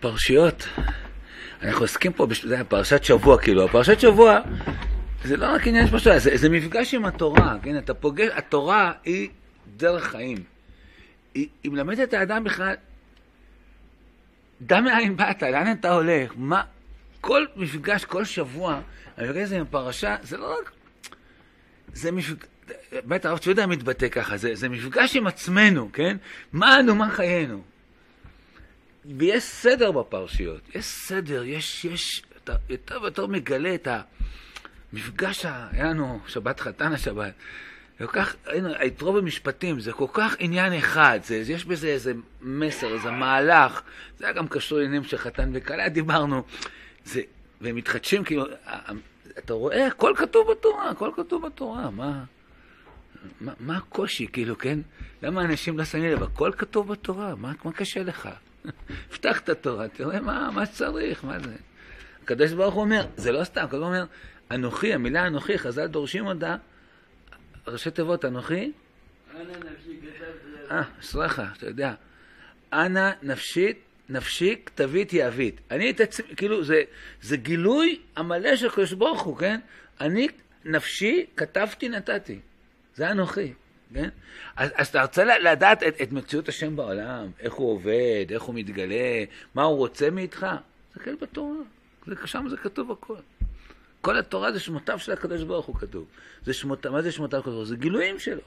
פרשיות, אנחנו עוסקים פה, בש... זה היה פרשת שבוע כאילו, הפרשת שבוע זה לא רק עניין של פרשת, זה, זה מפגש עם התורה, כן, אתה פוגש, התורה היא דרך חיים. היא, היא מלמדת את האדם בכלל, דע מאין באת, לאן אתה הולך, מה, כל מפגש, כל שבוע, המפגש הזה עם הפרשה, זה לא רק, זה מפגש, באמת הרב צ'ודה מתבטא ככה, זה, זה מפגש עם עצמנו, כן? מה אנו, מה חיינו. ויש סדר בפרשיות, יש סדר, יש, יש, אתה יותר ויותר מגלה את המפגש, היה לנו שבת חתן השבת, כל כך, הנה, היתרו במשפטים, זה כל כך עניין אחד, זה, יש בזה איזה מסר, איזה מהלך, זה היה גם קשור לעניינים של חתן וכלה, דיברנו, זה, והם מתחדשים, כאילו, אתה רואה, הכל כתוב בתורה, הכל כתוב בתורה, מה, מה, מה הקושי, כאילו, כן? למה אנשים לא שמים לב, הכל כתוב בתורה, מה, מה קשה לך? פתח את התורה, תראה מה, מה שצריך, מה זה. הקדוש ברוך הוא אומר, זה לא סתם, הקדוש ברוך הוא אומר, אנוכי, המילה אנוכי, חז"ל דורשים אותה, ראשי תיבות אנוכי? אה, אשריך, אתה יודע. אנא נפשית, נפשי כתבית יהבית. אני את עצמי, כאילו, זה, זה גילוי המלא של הקדוש ברוך הוא, כן? אני נפשי כתבתי נתתי. זה אנוכי. כן? אז, אז אתה רוצה לדעת את, את מציאות השם בעולם, איך הוא עובד, איך הוא מתגלה, מה הוא רוצה מאיתך, זה כן בתורה, שם זה כתוב הכל. כל התורה זה שמותיו של הקדוש ברוך הוא כתוב. זה שמות, מה זה שמותיו הוא? זה גילויים שלו.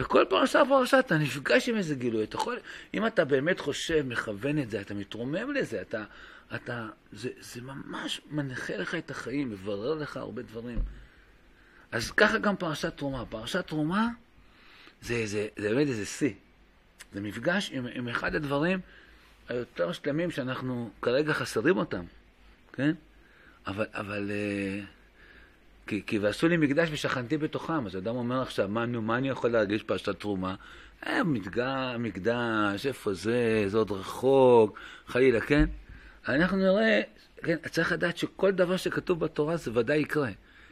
וכל פרשה פרשה אתה נפגש עם איזה גילוי. אתה יכול, אם אתה באמת חושב, מכוון את זה, אתה מתרומם לזה, אתה, אתה, זה, זה ממש מנחה לך את החיים, מברר לך הרבה דברים. אז ככה גם פרשת תרומה. פרשת תרומה זה, זה, זה באמת איזה שיא. זה מפגש עם, עם אחד הדברים היותר שלמים שאנחנו כרגע חסרים אותם, כן? אבל, אבל, uh, כי, כי ועשו לי מקדש ושכנתי בתוכם, אז אדם אומר עכשיו, מה, נו, מה אני יכול להרגיש פרשת תרומה? אה, מתגע, מקדש, איפה זה, זה עוד רחוק, חלילה, כן? אנחנו נראה, כן, צריך לדעת שכל דבר שכתוב בתורה זה ודאי יקרה.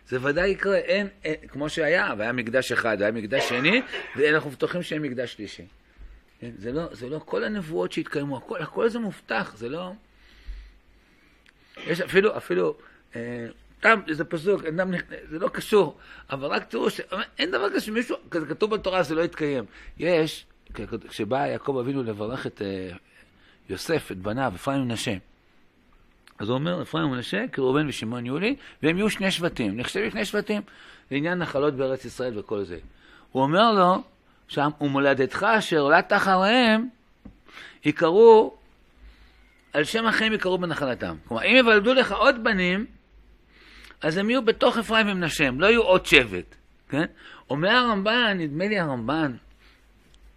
זה ודאי יקרה, אין, אין, כמו שהיה, והיה מקדש אחד, והיה מקדש שני, ואנחנו בטוחים שיהיה מקדש שלישי. כן? זה, לא, זה לא כל הנבואות שהתקיימו, הכל, הכל זה מובטח, זה לא... יש אפילו, אפילו, אה, תם, זה פסוק, אדם, זה לא קשור, אבל רק תראו שאין דבר כזה שמישהו, כזה כתוב בתורה, זה לא יתקיים. יש, כשבא יעקב אבינו לברך את אה, יוסף, את בניו, אפרים ומנשה, אז הוא אומר, אפרים ומנשה, כראובן ושמעון יולי, והם יהיו שני שבטים. נחשבים שני שבטים לעניין נחלות בארץ ישראל וכל זה. הוא אומר לו, שם, ומולדתך אשר עולת אחריהם, יקראו, על שם אחיהם יקראו בנחלתם. כלומר, אם יוולדו לך עוד בנים, אז הם יהיו בתוך אפרים ומנשה, הם לא יהיו עוד שבט, כן? אומר הרמב"ן, נדמה לי הרמב"ן,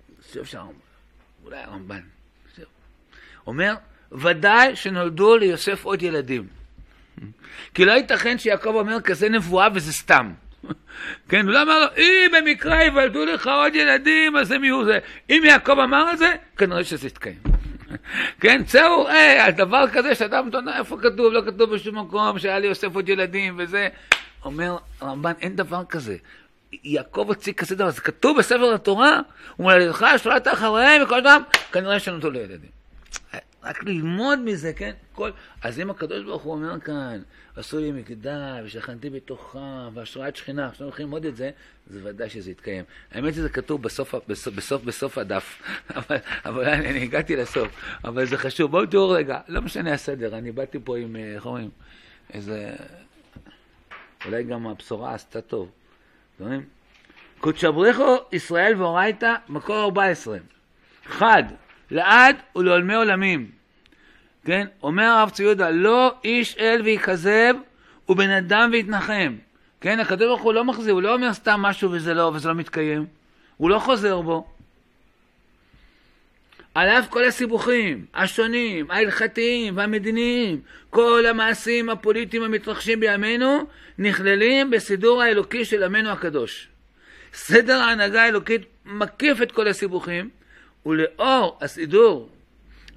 אני חושב שהרמב"ן, אולי הרמב"ן, אומר, ודאי שנולדו ליוסף עוד ילדים. כי לא ייתכן שיעקב אומר כזה נבואה וזה סתם. כן, הוא לא אמר לו, אם במקרה יוולדו לך עוד ילדים, אז הם יהיו זה. אם יעקב אמר את זה, כנראה שזה יתקיים. כן, צאו, אה, הדבר כזה שאדם תונה, איפה כתוב? לא כתוב בשום מקום שהיה לי יוסף עוד ילדים וזה. אומר הרמב"ן, אין דבר כזה. יעקב הוציא כזה דבר, זה כתוב בספר התורה, ומולדתך שולט אחריהם וכל אדם, כנראה שנולדו לו ילדים. רק ללמוד מזה, כן? כל... אז אם הקדוש ברוך הוא אומר כאן, עשו לי מקדש, ושכנתי בתוכם, והשראת שכינה, עכשיו הולכים ללמוד את זה, זה ודאי שזה יתקיים. האמת שזה כתוב בסוף, בסוף, בסוף, בסוף הדף, אבל, אבל אני, אני הגעתי לסוף, אבל זה חשוב. בואו תראו רגע, לא משנה הסדר, אני באתי פה עם, איך אומרים, איזה... אולי גם הבשורה עשתה טוב. רואים? קודשא בריחו ישראל ואורייתא, מקור 14. חד, לעד ולעולמי עולמים. כן? אומר הרב צבי יהודה, לא איש אל ויכזב ובן אדם ויתנחם. כן? הקדוש ברוך הוא לא מחזיר, הוא לא אומר סתם משהו וזה לא, וזה לא מתקיים. הוא לא חוזר בו. על אף כל הסיבוכים השונים, ההלכתיים והמדיניים, כל המעשים הפוליטיים המתרחשים בימינו, נכללים בסידור האלוקי של עמנו הקדוש. סדר ההנהגה האלוקית מקיף את כל הסיבוכים, ולאור הסידור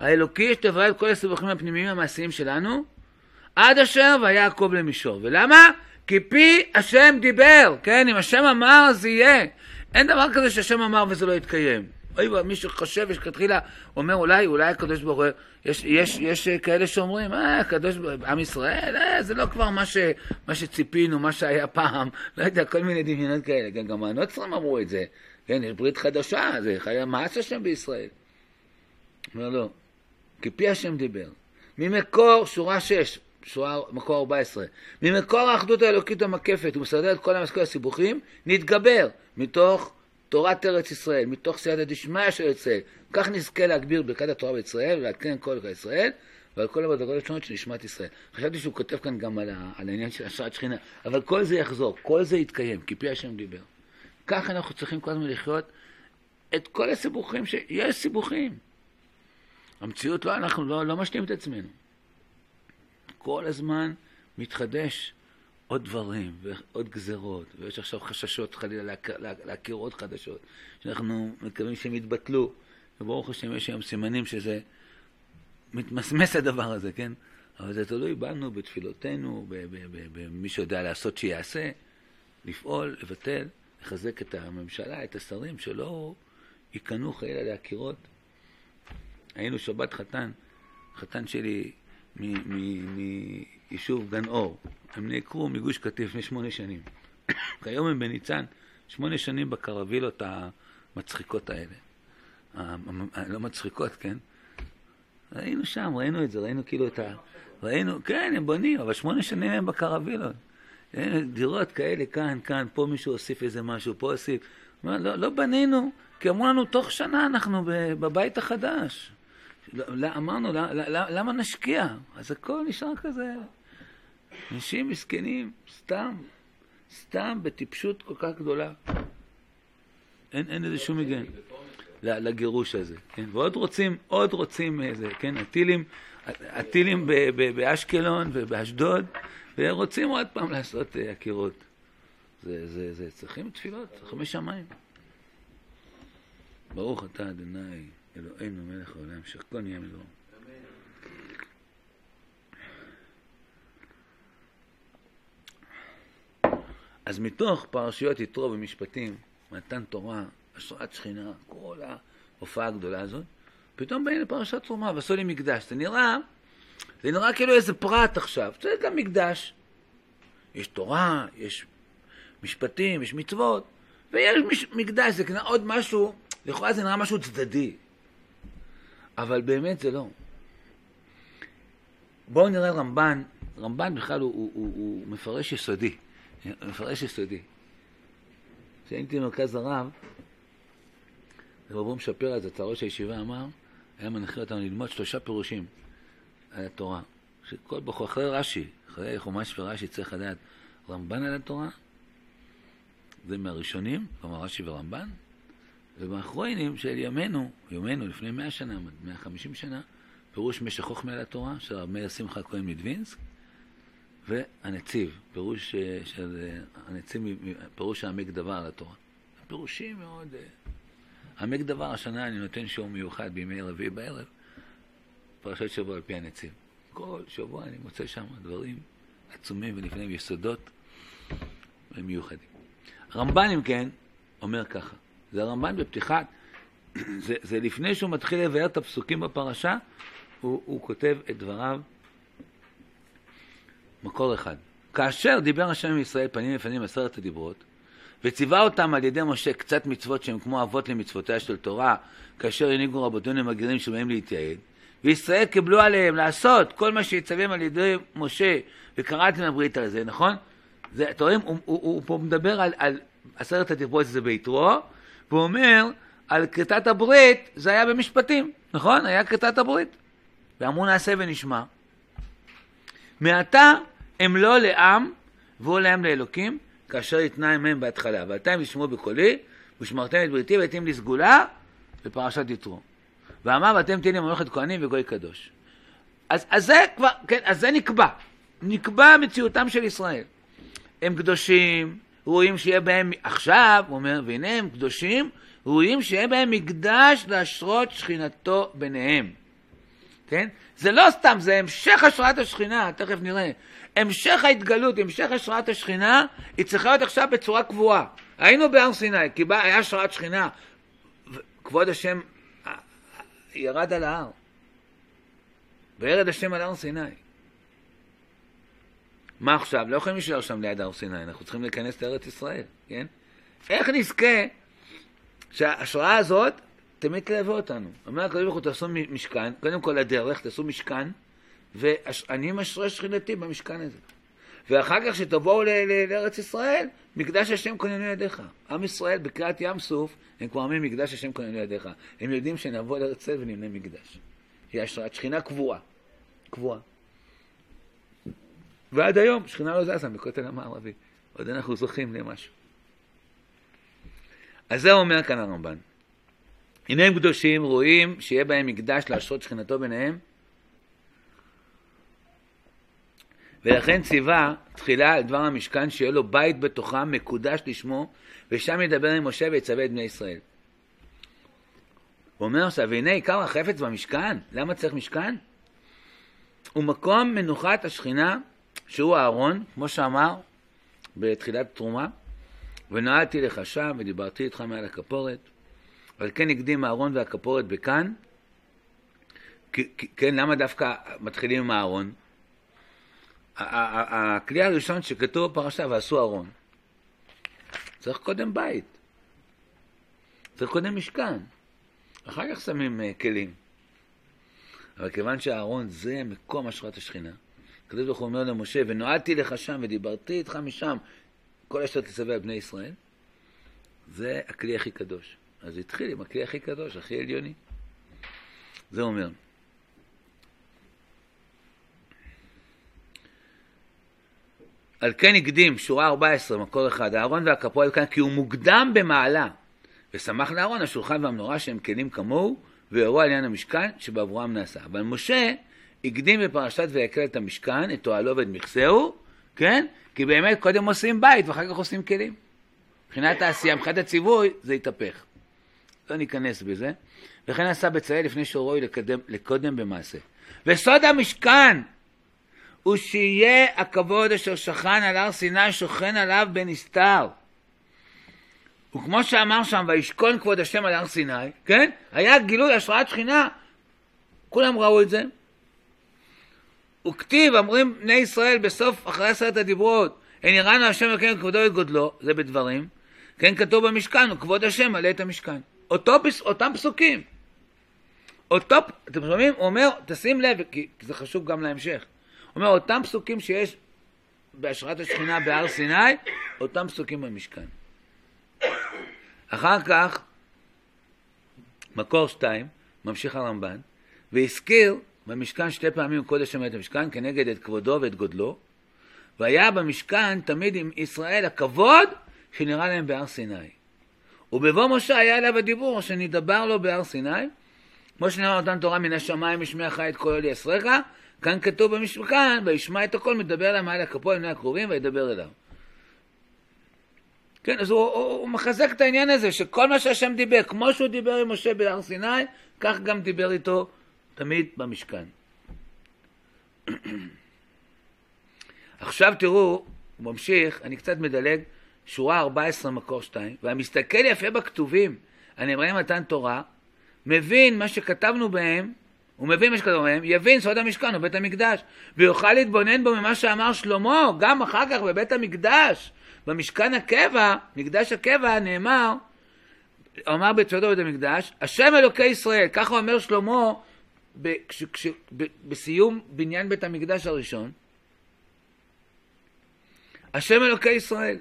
האלוקי שתברא את כל הסיבוכים הפנימיים המעשיים שלנו, עד אשר והיה יעקב למישור. ולמה? כי פי השם דיבר, כן? אם השם אמר אז יהיה. אין דבר כזה שהשם אמר וזה לא יתקיים. אוי מי שחושב שכתחילה אומר אולי, אולי הקדוש ברוך הוא, יש, יש, יש כאלה שאומרים, אה, הקדוש ברוך הוא, עם ישראל, אה, זה לא כבר מה, ש, מה שציפינו, מה שהיה פעם, לא יודע, כל מיני דמיונות כאלה, גם, גם הנוצרים אמרו את זה, כן, יש ברית חדשה, זה חיה מעש השם בישראל. אומר לא, כי פי השם דיבר. ממקור, שורה 6, שורה מקור 14, ממקור האחדות האלוקית המקפת ומסדר את כל המסקות הסיבוכים, נתגבר מתוך תורת ארץ ישראל, מתוך סייעתא דשמיא של ישראל. כך נזכה להגביר ברכת התורה בישראל ולעדכן כל ברכת ישראל ועל כל המדרגות השונות של נשמת ישראל. חשבתי שהוא כותב כאן גם על, על העניין של השראת שכינה, אבל כל זה יחזור, כל זה יתקיים, כי פי השם דיבר. כך אנחנו צריכים כל הזמן לחיות את כל הסיבוכים, ש... יש סיבוכים. המציאות לא, אנחנו לא, לא משלים את עצמנו. כל הזמן מתחדש עוד דברים ועוד גזרות, ויש עכשיו חששות חלילה להכיר, עוד חדשות, שאנחנו מקווים שהם יתבטלו, וברוך השם יש היום סימנים שזה מתמסמס הדבר הזה, כן? אבל זה תלוי בנו, בתפילותינו, במי שיודע לעשות שיעשה, לפעול, לבטל, לחזק את הממשלה, את השרים, שלא ייכנעו חלילה לעקירות. היינו שבת חתן, חתן שלי מיישוב גן אור. הם נעקרו מגוש קטיף לפני שמונה שנים. כיום הם בניצן, שמונה שנים בקרווילות המצחיקות האלה. לא מצחיקות, כן? ראינו שם, ראינו את זה, ראינו כאילו את ה... ראינו, כן, הם בונים, אבל שמונה שנים הם בקרווילות. דירות כאלה, כאן, כאן, פה מישהו הוסיף איזה משהו, פה הוסיף. לא, לא בנינו, כי אמרו לנו, תוך שנה אנחנו בבית החדש. אמרנו, למה נשקיע? אז הכל נשאר כזה. אנשים מסכנים, סתם, סתם בטיפשות כל כך גדולה. אין, אין לזה שום היגיון לגירוש הזה, כן? ועוד רוצים, עוד רוצים איזה, כן? הטילים, הטילים באשקלון ובאשדוד, ורוצים עוד פעם לעשות אה, עקירות. זה, זה, זה, צריכים תפילות, צריכים שמיים. ברוך אתה אדוני אלוהינו מלך העולם, שכל נהיה מדור. אז מתוך פרשיות יתרו ומשפטים, מתן תורה, השראת שכינה, כל ההופעה הגדולה הזאת, פתאום באים לפרשת תרומה ועשו לי מקדש. זה נראה, זה נראה כאילו איזה פרט עכשיו. זה גם מקדש. יש תורה, יש משפטים, יש מצוות, ויש מקדש, זה כנראה עוד משהו, לכאורה זה נראה משהו צדדי. אבל באמת זה לא. בואו נראה רמב"ן, רמב"ן בכלל הוא, הוא, הוא, הוא מפרש יסודי, מפרש יסודי. כשהייתי במרכז הרב, רב אברום שפיר, אז אתה ראש הישיבה אמר, היה מנחה אותנו ללמוד שלושה פירושים על התורה. שכל בחור, אחרי רש"י, אחרי חומש ורש"י צריך לדעת רמב"ן על התורה, זה מהראשונים, כלומר רש"י ורמב"ן, ובאחרונים של ימינו, ימינו לפני מאה שנה, מאה חמישים שנה, פירוש משך חוכמה לתורה של הרב מאיר שמחה כהן מדווינסק, והנציב, פירוש אה, של אה, הנציב, פירוש העמק דבר על התורה. פירושים מאוד... אה, עמק דבר, השנה אני נותן שיעור מיוחד בימי רביעי בערב, פרשת שבוע על פי הנציב. כל שבוע אני מוצא שם דברים עצומים ולפניהם יסודות מיוחדים. רמב"ן, אם כן, אומר ככה, זה הרמב"ן בפתיחת, זה, זה לפני שהוא מתחיל לבאר את הפסוקים בפרשה, הוא, הוא כותב את דבריו מקור אחד. כאשר דיבר השם עם ישראל פנים לפנים עשרת הדיברות, וציווה אותם על ידי משה קצת מצוות שהם כמו אבות למצוותיה של תורה, כאשר הנהיגו רבותינו מגרים שבאים להתייעד, וישראל קיבלו עליהם לעשות כל מה שיצווים על ידי משה, וקראתם הברית על זה, נכון? אתם רואים, הוא, הוא, הוא פה מדבר על, על עשרת הדיברות זה ביתרו, והוא אומר על כריתת הברית, זה היה במשפטים, נכון? היה כריתת הברית. ואמרו נעשה ונשמע. מעתה הם לא לעם, והוא להם לאלוקים, כאשר יתנה עמהם בהתחלה. ואתם ישמעו בקולי, ושמרתם את בריתי והייתם לסגולה בפרשת יתרו. ואמר ואתם תהיו לי ממלכת כהנים וגוי קדוש. אז, אז זה כבר, כן, אז זה נקבע. נקבע מציאותם של ישראל. הם קדושים, ראויים שיהיה בהם, עכשיו, הוא אומר, והנה הם קדושים, ראויים שיהיה בהם מקדש להשרות שכינתו ביניהם. כן? זה לא סתם, זה המשך השראת השכינה, תכף נראה. המשך ההתגלות, המשך השראת השכינה, היא צריכה להיות עכשיו בצורה קבועה. היינו בהר סיני, כי בא, היה השראת שכינה כבוד השם ירד על ההר. וירד השם על הר סיני. מה עכשיו? לא יכולים להישאר שם ליד הר סיני, אנחנו צריכים להיכנס לארץ ישראל, כן? איך נזכה שההשראה הזאת תמיד תלווה אותנו? אומר הקדוש ברוך הוא, תעשו משכן, קודם כל הדרך, תעשו משכן, ואני משרה שכינתי במשכן הזה. ואחר כך שתבואו לארץ ישראל, מקדש השם כוננו ידיך. עם ישראל בקריאת ים סוף, הם כבר אומרים מקדש השם כוננו ידיך. הם יודעים שנבוא לארץ ישראל ונבנה מקדש. היא השראת שכינה קבועה. קבועה. ועד היום שכינה לא זזה בכותל המערבי. עוד אנחנו זוכים למשהו. אז זה אומר כאן הרמב"ן. הנה הם קדושים, רואים שיהיה בהם מקדש להשרות שכינתו ביניהם, ולכן ציווה תחילה על דבר המשכן שיהיה לו בית בתוכם מקודש לשמו, ושם ידבר עם משה ויצווה את בני ישראל. הוא אומר עכשיו, והנה עיקר החפץ במשכן, למה צריך משכן? הוא מקום מנוחת השכינה, שהוא הארון, כמו שאמר בתחילת תרומה, ונועדתי לך שם ודיברתי איתך מעל הכפורת, אבל כן הקדים הארון והכפורת בכאן, כן, למה דווקא מתחילים עם הארון? הכלי הראשון שכתוב בפרשה, ועשו ארון. צריך קודם בית. צריך קודם משכן. אחר כך שמים uh, כלים. אבל כיוון שהארון זה מקום השראת השכינה, הקדוש ברוך הוא אומר למשה, ונועדתי לך שם ודיברתי איתך משם, כל אשר תצווה בני ישראל, זה הכלי הכי קדוש. אז התחיל עם הכלי הכי קדוש, הכי עליוני. זה אומר. על כן הקדים, שורה 14, מקור אחד, הארון והכפועל כאן, כי הוא מוקדם במעלה. ושמח לארון השולחן והמנורה שהם כלים כמוהו, והורו על עניין המשכן שבעבורם נעשה. אבל משה הקדים בפרשת ויקל את המשכן, את אוהלו ואת מכסהו, כן? כי באמת קודם עושים בית ואחר כך עושים כלים. מבחינת העשייה, מבחינת הציווי, זה התהפך. לא ניכנס בזה. וכן עשה בצלאל לפני שהוא לקדם, לקודם במעשה. וסוד המשכן הוא שיהיה הכבוד אשר שכן על הר סיני שוכן עליו בנסתר. וכמו שאמר שם, וישכון כבוד השם על הר סיני, כן? היה גילוי השראת שכינה. כולם ראו את זה. וכתיב, אומרים בני ישראל בסוף, אחרי עשרת הדיברות, אין יראנו השם וכן כבודו וגודלו, זה בדברים. כן כתוב במשכן, וכבוד השם מלא את המשכן. אותו, אותם פסוקים. אותו, אתם שומעים? הוא אומר, תשים לב, כי זה חשוב גם להמשך. הוא אומר, אותם פסוקים שיש בהשראת השכינה בהר סיני, אותם פסוקים במשכן. אחר כך, מקור שתיים, ממשיך הרמב"ן, והזכיר במשכן שתי פעמים קודש את המשכן כנגד את כבודו ואת גודלו, והיה במשכן תמיד עם ישראל הכבוד שנראה להם בהר סיני. ובבוא משה היה אליו הדיבור שנדבר לו בהר סיני, כמו שנאמר נתן תורה מן השמיים ישמיע חי את כל אלי אסריך, כאן כתוב במשכן, וישמע את הכל, מדבר אליו מעל הכפו לפני הקרובים, וידבר אליו. כן, אז הוא, הוא, הוא מחזק את העניין הזה, שכל מה שהשם דיבר, כמו שהוא דיבר עם משה בהר סיני, כך גם דיבר איתו תמיד במשכן. עכשיו תראו, הוא ממשיך, אני קצת מדלג, שורה 14 מקור 2, והמסתכל יפה בכתובים, הנאמרים מתן תורה, מבין מה שכתבנו בהם, הוא מבין מה שכתוב בהם, יבין סוד המשכן ובית המקדש, ויוכל להתבונן בו ממה שאמר שלמה, גם אחר כך בבית המקדש, במשכן הקבע, מקדש הקבע, נאמר, אמר בצודו בית המקדש, השם אלוקי ישראל, ככה אומר שלמה ב, כש, ב, בסיום בניין בית המקדש הראשון, השם אלוקי ישראל.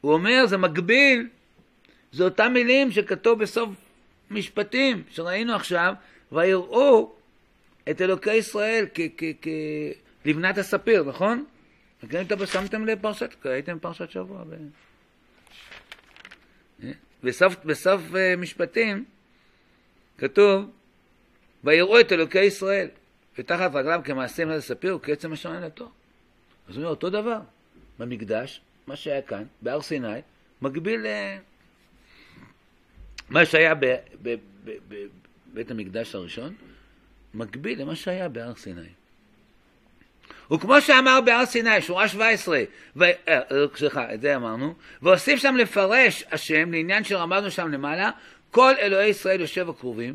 הוא אומר, זה מקביל, זה אותם מילים שכתוב בסוף משפטים שראינו עכשיו, ויראו את אלוקי ישראל כלבנת הספיר, נכון? שמתם לב פרשת, הייתם פרשת שבוע. ב... בסוף, בסוף אה, משפטים כתוב, ויראו את אלוקי ישראל, ותחת רגליו כמעשה מלא ספיר וכעצם השמיים לתור. אז הוא אומר אותו דבר, במקדש, מה שהיה כאן, בהר סיני, מקביל ל... מה שהיה בבית המקדש הראשון, מקביל למה שהיה בהר סיני. וכמו שאמר בהר סיני, שורה 17, ו... אה, סליחה, את זה אמרנו, והוסיף שם לפרש השם לעניין שרמזנו שם למעלה, כל אלוהי ישראל יושב הקרובים,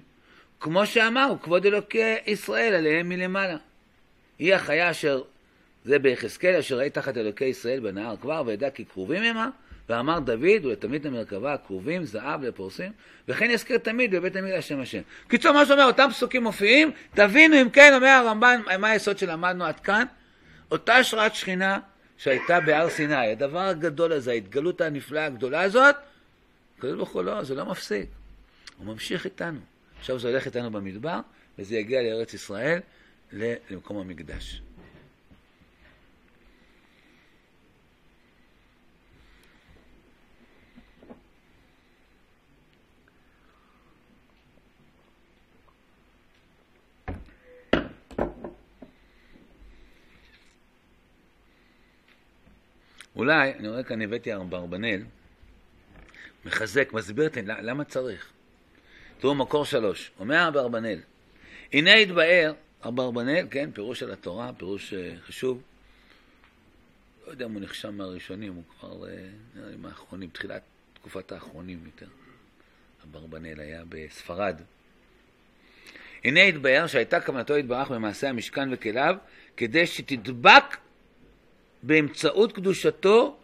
כמו שאמר, כבוד אלוקי ישראל עליהם מלמעלה. היא החיה אשר, זה ביחזקאל, אשר ראי תחת אלוקי ישראל בנהר כבר, וידע כי קרובים המה, ואמר דוד ולתמיד המרכבה הקרובים, זהב לפורסים, וכן יזכיר תמיד בבית המקדש השם השם. קיצור, מה שאומר, אותם פסוקים מופיעים, תבינו אם כן, אומר הרמב"ן, מה היסוד שלמדנו עד כאן? אותה השראת שכינה שהייתה בהר סיני, הדבר הגדול הזה, ההתגלות הנפלאה הגדולה הזאת, הקדוש ברוך הוא לא, זה לא מפסיק. הוא ממשיך איתנו. עכשיו זה הולך איתנו במדבר, וזה יגיע לארץ ישראל, למקום המקדש. אולי, אני רואה כאן הבאתי אברבנאל, מחזק, מסביר את למה צריך. תראו מקור שלוש, אומר אברבנאל, הנה התבאר, אברבנאל, כן, פירוש של התורה, פירוש uh, חשוב. לא יודע אם הוא נחשב מהראשונים, הוא כבר, uh, נראה לי מהאחרונים, תחילת תקופת האחרונים יותר. אברבנאל היה בספרד. הנה התבאר שהייתה כוונתו להתברך במעשה המשכן וכליו, כדי שתדבק באמצעות קדושתו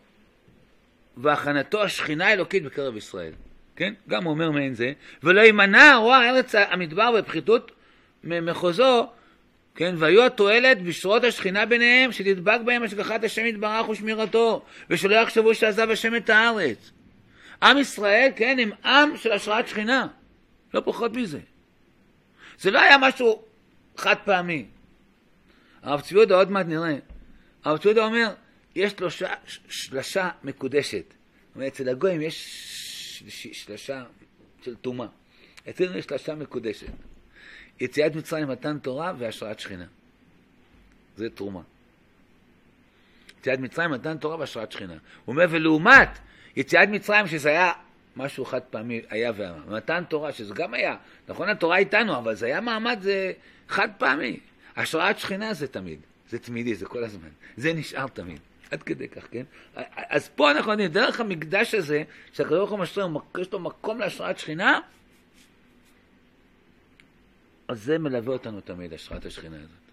והכנתו השכינה האלוקית בקרב ישראל. כן? גם הוא אומר מעין זה, ולא יימנע רוע ארץ המדבר בפחיתות מחוזו, כן? והיו התועלת בשורות השכינה ביניהם, שתדבק בהם השגחת השם יתברך ושמירתו, ושלא יחשבו שעזב השם את הארץ. עם ישראל, כן, הם עם של השראת שכינה, לא פחות מזה. זה לא היה משהו חד פעמי. הרב צבי יהודה עוד מעט נראה. הרב צבי יהודה אומר, יש שלושה, שלושה מקודשת. אצל הגויים יש שלושה של טומאה. אצלנו יש שלושה מקודשת. יציאת מצרים, מתן תורה והשראת שכינה. זה תרומה. יציאת מצרים, מתן תורה והשראת שכינה. הוא אומר, ולעומת יציאת מצרים, שזה היה משהו חד פעמי, היה ואמר. מתן תורה, שזה גם היה, נכון, התורה איתנו, אבל זה היה מעמד זה חד פעמי. השראת שכינה זה תמיד, זה תמידי, זה כל הזמן. זה נשאר תמיד. עד כדי כך, כן? אז פה אנחנו יודעים, דרך המקדש הזה, שהקדוש ברוך הוא משרה, יש לו מקום להשראת שכינה, אז זה מלווה אותנו תמיד, השראת השכינה הזאת.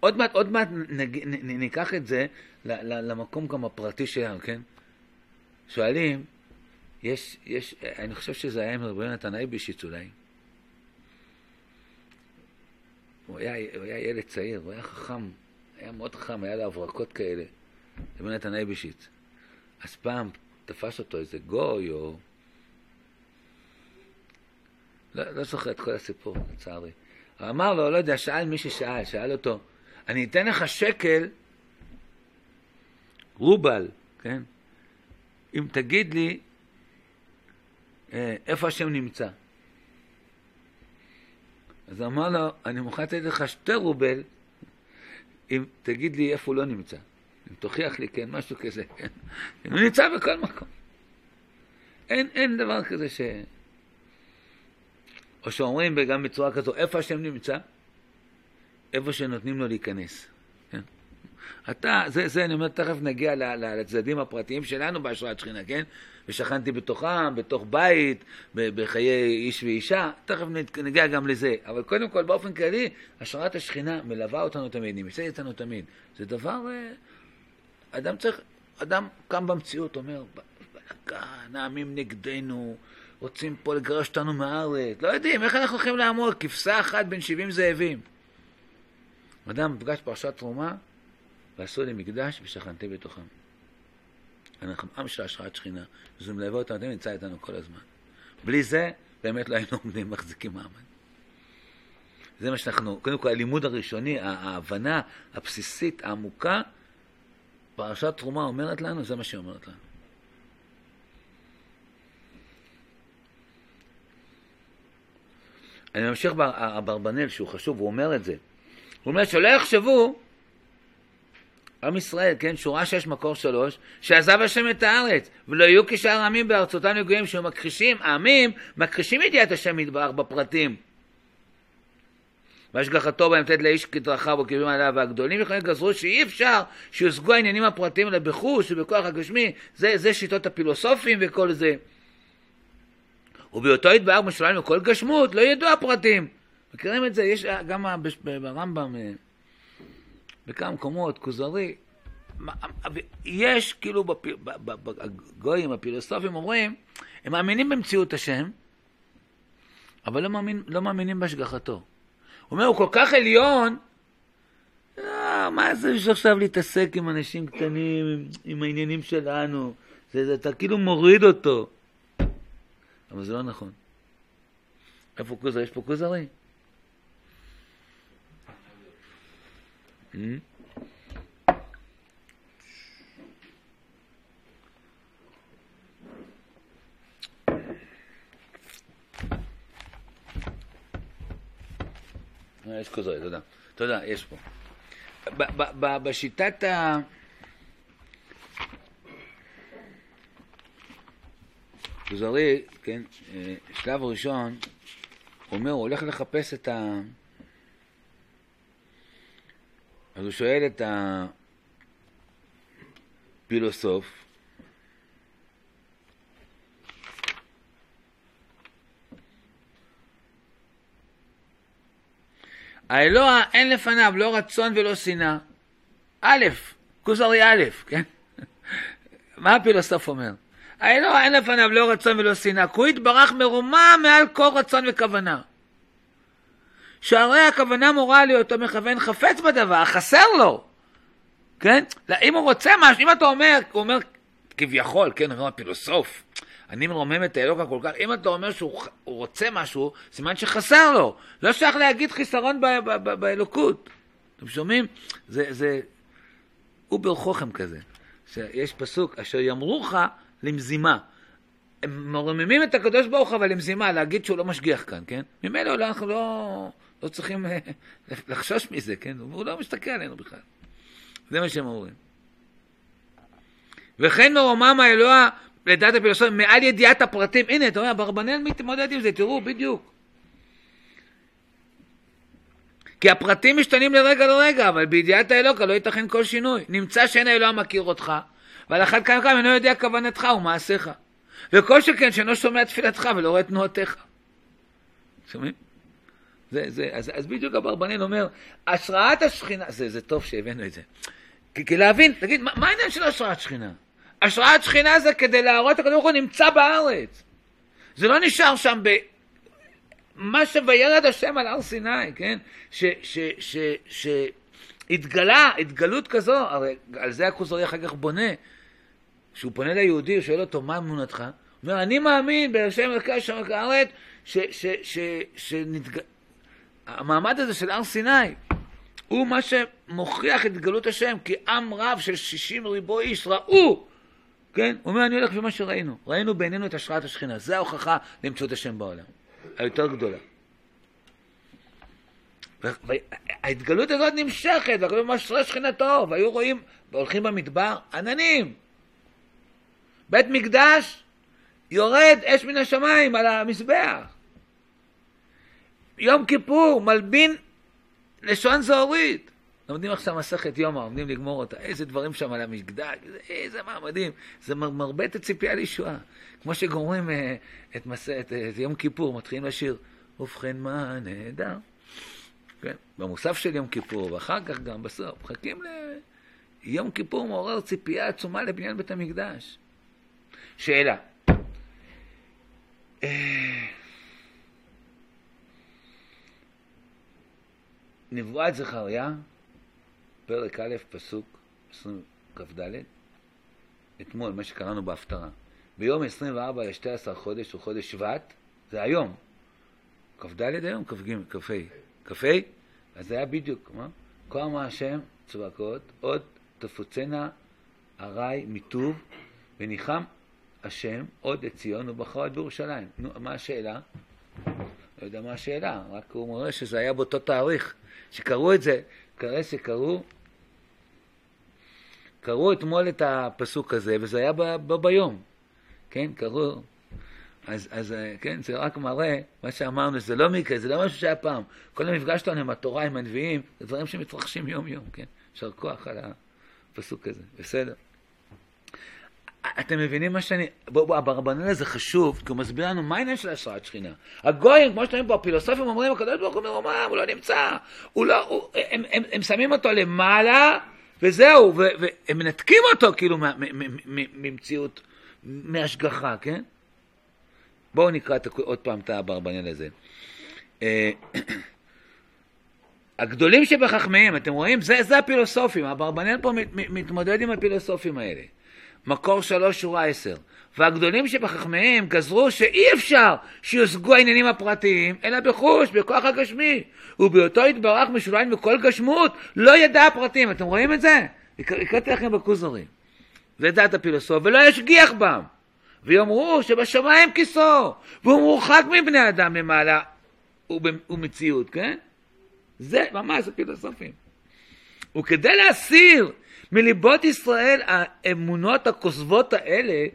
עוד מעט, עוד מעט נג, נ, נ, ניקח את זה למקום גם הפרטי שלנו, כן? שואלים, יש, יש, אני חושב שזה היה עם רבי יונתן אייבישיץ אולי. הוא היה, הוא היה ילד צעיר, הוא היה חכם, היה מאוד חכם, היה לו הברקות כאלה. רבי יונתן אייבישיץ. אז פעם תפס אותו איזה גוי או... לא, לא זוכר את כל הסיפור, לצערי. אבל אמר לו, לא יודע, שאל מי ששאל, שאל אותו, אני אתן לך שקל, רובל, כן? אם תגיד לי אה, איפה השם נמצא. אז אמר לו, אני מוכן לתת לך שתי רובל, אם תגיד לי איפה הוא לא נמצא. אם תוכיח לי, כן, משהו כזה, כן. הוא נמצא בכל מקום. אין, אין דבר כזה ש... או שאומרים גם בצורה כזו, איפה השם נמצא? איפה שנותנים לו להיכנס. כן? אתה, זה, זה, אני אומר, תכף נגיע לצדדים הפרטיים שלנו בהשראת שכינה, כן? ושכנתי בתוכם, בתוך בית, בחיי איש ואישה, תכף נגיע גם לזה. אבל קודם כל, באופן כללי, השראת השכינה מלווה אותנו תמיד, נמצאת איתנו תמיד. זה דבר, אה, אדם צריך, אדם קם במציאות, אומר, בלגן, העמים נגדנו, רוצים פה לגרש אותנו מהארץ, לא יודעים, איך אנחנו הולכים לעמוד? כבשה אחת בין 70 זאבים. אדם נפגש פרשת תרומה, ועשו לי מקדש ושכנתי בתוכם. אנחנו עם של השראת שכינה, וזה מלווה אותנו, זה נמצא איתנו כל הזמן. בלי זה, באמת לא היינו עומדים, מחזיקים מעמד. זה מה שאנחנו, קודם כל הלימוד הראשוני, ההבנה הבסיסית, העמוקה, פרשת תרומה אומרת לנו, זה מה שהיא אומרת לנו. אני ממשיך באברבנאל שהוא חשוב, הוא אומר את זה. הוא אומר שלא יחשבו, עם ישראל, כן, שורה שש מקור שלוש, שעזב השם את הארץ, ולא יהיו כשאר העמים בארצותם נגועים, שמכחישים, העמים מכחישים ידיעת השם יתברך בפרטים. והשגחתו בהם לתת לאיש כדרכיו וכיוונים עליו, והגדולים יכולים גזרו שאי אפשר שיושגו העניינים הפרטיים אלא בחוש ובכוח הגשמי, זה, זה שיטות הפילוסופים וכל זה. ובהיותו יתבהר משוליים לכל גשמות, לא ידעו הפרטים. מכירים את זה? יש גם ברמב"ם, אה, בכמה מקומות, כוזרי, יש כאילו בגויים, הפילוסופים אומרים, הם מאמינים במציאות השם, אבל לא, מאמין, לא מאמינים בהשגחתו. הוא אומר, הוא כל כך עליון, לא, מה זה יש עכשיו להתעסק עם אנשים קטנים, עם, עם העניינים שלנו? זה, זה, אתה כאילו מוריד אותו. אבל זה לא נכון. איפה כוזרי? יש פה כוזרי? Mm-hmm. יש כוזרי, תודה. תודה, יש פה. בשיטת ה... כוזרי, כן, אה, שלב ראשון, הוא אומר, הוא הולך לחפש את ה... אז הוא שואל את הפילוסוף, האלוה אין לפניו לא רצון ולא שנאה. א', כוזרי א', כן? מה הפילוסוף אומר? האלוה אין לפניו לא רצון ולא שנאה, כי הוא יתברך מרומם מעל כל רצון וכוונה. שהרי הכוונה מורה להיותו מכוון חפץ בדבר, חסר לו, כן? אם הוא רוצה משהו, אם אתה אומר, הוא אומר כביכול, כן, הוא אומר הפילוסוף, אני מרומם את האלוקה כל כך, אם אתה אומר שהוא רוצה משהו, סימן שחסר לו. לא שייך להגיד חיסרון באלוקות. אתם שומעים? זה, זה אובר חוכם כזה. שיש פסוק, אשר יאמרוך למזימה. הם מרוממים את הקדוש ברוך הוא, אבל למזימה, להגיד שהוא לא משגיח כאן, כן? ממילא אנחנו לא, לא צריכים אה, לחשוש מזה, כן? הוא לא מסתכל עלינו בכלל. זה מה שהם אומרים. וכן מרומם האלוה לדעת הפילוסופים, מעל ידיעת הפרטים. הנה, אתה רואה, אברבנאל מתמודד עם זה, תראו, בדיוק. כי הפרטים משתנים לרגע לרגע, אבל בידיעת האלוקה לא ייתכן כל שינוי. נמצא שאין האלוה מכיר אותך, ועל אחת כמה וכמה אינו יודע כוונתך ומעשיך. וכל שכן שאינו שומע תפילתך ולא רואה תנועותיך. שומעים? זה, זה, אז, אז בדיוק אברבנאל אומר, השראת השכינה, זה, זה טוב שהבאנו את זה. כי, כי להבין, תגיד, מה, מה העניין של השראת שכינה? השראת שכינה זה כדי להראות הקדוש ברוך הוא נמצא בארץ. זה לא נשאר שם ב... מה שוירד השם על הר סיני, כן? שהתגלה, התגלות כזו, הרי על זה הכוזרי אחר כך בונה. כשהוא פונה ליהודי, הוא שואל אותו, מה אמונתך? הוא אומר, אני מאמין בהשם אלוקי שם הארץ, שהמעמד הזה של הר סיני הוא מה שמוכיח את התגלות השם, כי עם רב של שישים ריבו איש ראו כן? הוא אומר, אני הולך במה שראינו. ראינו בעינינו את השראת השכינה. זה ההוכחה למציאות השם בעולם. היותר גדולה. ההתגלות הזאת נמשכת, והקדוש ברוך הוא שכינתו, והיו רואים, הולכים במדבר, עננים. בית מקדש, יורד אש מן השמיים על המזבח. יום כיפור, מלבין לשון זהורית. לומדים עכשיו מסכת יומא, עומדים לגמור אותה, איזה דברים שם על המקדש, איזה מעמדים, זה מרבה את הציפייה לישועה. כמו שגומרים אה, את, מס... את, את יום כיפור, מתחילים לשיר, ובכן מה נהדר. כן? במוסף של יום כיפור, ואחר כך גם בסוף, מחכים ליום כיפור מעורר ציפייה עצומה לבניין בית המקדש. שאלה. אה, נבואת זכריה פרק א', פסוק 20 כ"ד, אתמול, מה שקראנו בהפטרה. ביום 24 ל-12 חודש הוא חודש שבט, זה היום. כ"ד היום, כ"ג, כ"ה. כ"ה? אז זה היה בדיוק, מה? כה אמר השם צבקות, עוד תפוצנה ארעי מטוב, וניחם השם עוד את ציון ובחר את בירושלים. נו, מה השאלה? לא יודע מה השאלה, רק הוא מראה שזה היה באותו תאריך. שקראו את זה, כנראה שקראו קראו אתמול את הפסוק הזה, וזה היה ב- ב- ביום, כן? קראו... אז, אז אה, כן, זה רק מראה, מה שאמרנו, זה לא מקרה, זה לא משהו שהיה פעם. כל המפגש שלנו עם התורה, עם הנביאים, זה דברים שמתרחשים יום-יום, כן? יישר כוח על הפסוק הזה, בסדר. אתם מבינים מה שאני... בואו, בוא, אברבנאל הזה חשוב, כי הוא מסביר לנו מה העניין של השראת שכינה. הגויים, כמו שאתם פה, הפילוסופים אומרים, הקדוש ברוך הוא מרומם, הוא לא נמצא. הוא לא... הוא, הם, הם, הם שמים אותו למעלה, וזהו, והם מנתקים אותו כאילו ממציאות, מהשגחה, כן? בואו נקרא עוד פעם את האברבנאל הזה. אה, הגדולים שבחכמיהם, אתם רואים? זה, זה הפילוסופים, אברבנאל פה מתמודד עם הפילוסופים האלה. מקור שלוש, שורה עשר. והגדולים שבחכמיהם גזרו שאי אפשר שיושגו העניינים הפרטיים, אלא בחוש, בכוח הגשמי. ובהיותו יתברך משוליים בכל גשמות, לא ידע הפרטים. אתם רואים את זה? הקראתי לכם בכוזורים. זה דעת הפילוסוף, ולא ישגיח בם. ויאמרו שבשמיים כיסו, והוא מורחק מבני אדם למעלה ומציאות, כן? זה ממש הפילוסופים. וכדי להסיר מליבות ישראל האמונות הכוזבות האלה,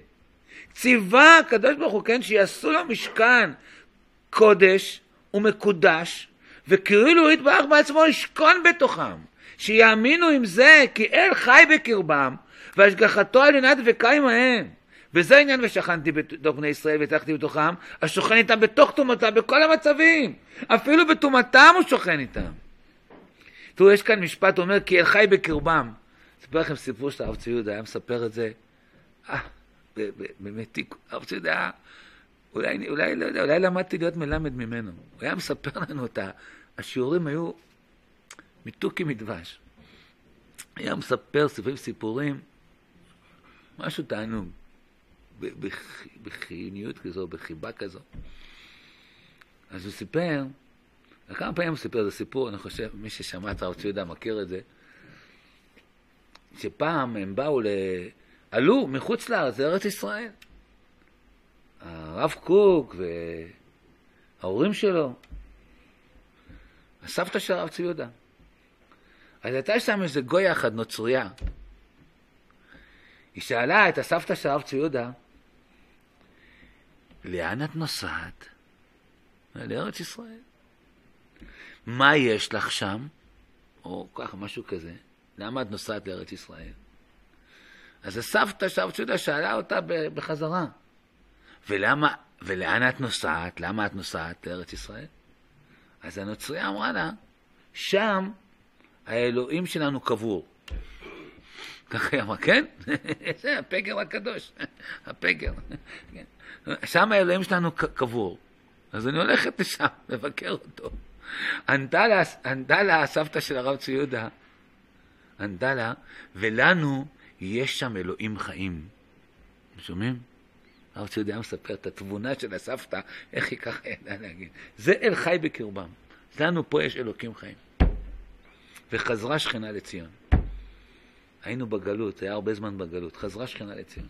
ציווה הקדוש ברוך הוא, כן, שיעשו לו משכן קודש ומקודש, וכאילו הוא יתברך בעצמו לשכון בתוכם, שיאמינו עם זה כי אל חי בקרבם, והשגחתו על עינת דבקה עמהם. וזה העניין ושכנתי בתוך בני ישראל והצלחתי בתוכם, השוכן איתם בתוך טומאתם בכל המצבים. אפילו בטומאתם הוא שוכן איתם. תראו, יש כאן משפט, אומר, כי אל חי בקרבם. אספר לכם סיפור של הרב צבי יהודה, היה מספר את זה, אה, באמת, הרב צבי יהודה, אולי, אולי, לא יודע, אולי למדתי להיות מלמד ממנו. הוא היה מספר לנו את. השיעורים היו מתוכי מדבש. היה מספר סיפורים סיפורים, משהו תענוג, בחיוניות כזו, בחיבה כזו. אז הוא סיפר, כמה פעמים הוא סיפר, את הסיפור, אני חושב, מי ששמע את הרב צבי יהודה מכיר את זה, שפעם הם באו ל... עלו מחוץ לארץ, לארץ ישראל. הרב קוק וההורים שלו, הסבתא של הרב צבי יהודה. אז הייתה שם איזה גויה אחת, נוצריה. היא שאלה את הסבתא של הרב צבי יהודה, לאן את נוסעת? לארץ ישראל. מה יש לך שם? או ככה, משהו כזה. למה את נוסעת לארץ ישראל? אז הסבתא סבתא שאלה אותה בחזרה, ולמה, ולאן את נוסעת? למה את נוסעת לארץ ישראל? אז הנוצריה אמרה לה, שם האלוהים שלנו קבור. ככה היא אמרה, כן? זה הפגר הקדוש, הפגר. כן. שם האלוהים שלנו קבור. אז אני הולכת לשם לבקר אותו. ענתה לה הסבתא של הרב צבי יהודה, ענתה לה, ולנו יש שם אלוהים חיים. שומעים? הרב ציודה מספר את התבונה של הסבתא, איך היא ככה ידעה להגיד. זה אל חי בקרבם. לנו פה יש אלוקים חיים. וחזרה שכינה לציון. היינו בגלות, היה הרבה זמן בגלות, חזרה שכינה לציון.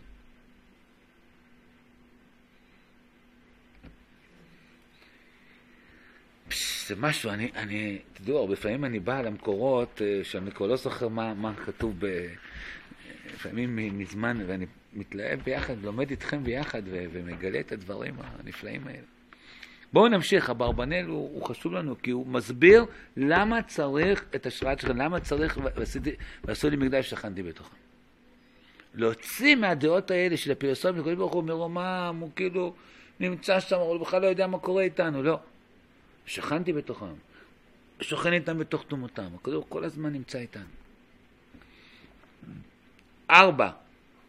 זה משהו, אני, אני, תדעו, הרבה פעמים אני בא למקורות אה, שאני כבר לא זוכר מה, מה כתוב ב... לפעמים מזמן, ואני מתלהב ביחד, לומד איתכם ביחד ו, ומגלה את הדברים הנפלאים האלה. בואו נמשיך, אברבנאל הוא, הוא חשוב לנו, כי הוא מסביר למה צריך את השראת שלכם, למה צריך, ועשו לי מקדש שכנתי בתוכם. להוציא מהדעות האלה של הפילוסופים, הקדוש ברוך הוא מרומם, הוא כאילו נמצא שם, הוא בכלל לא יודע מה קורה איתנו, לא. שכנתי בתוכם, שוכן איתם בתוך תומותם, הכדור כל הזמן נמצא איתנו. ארבע,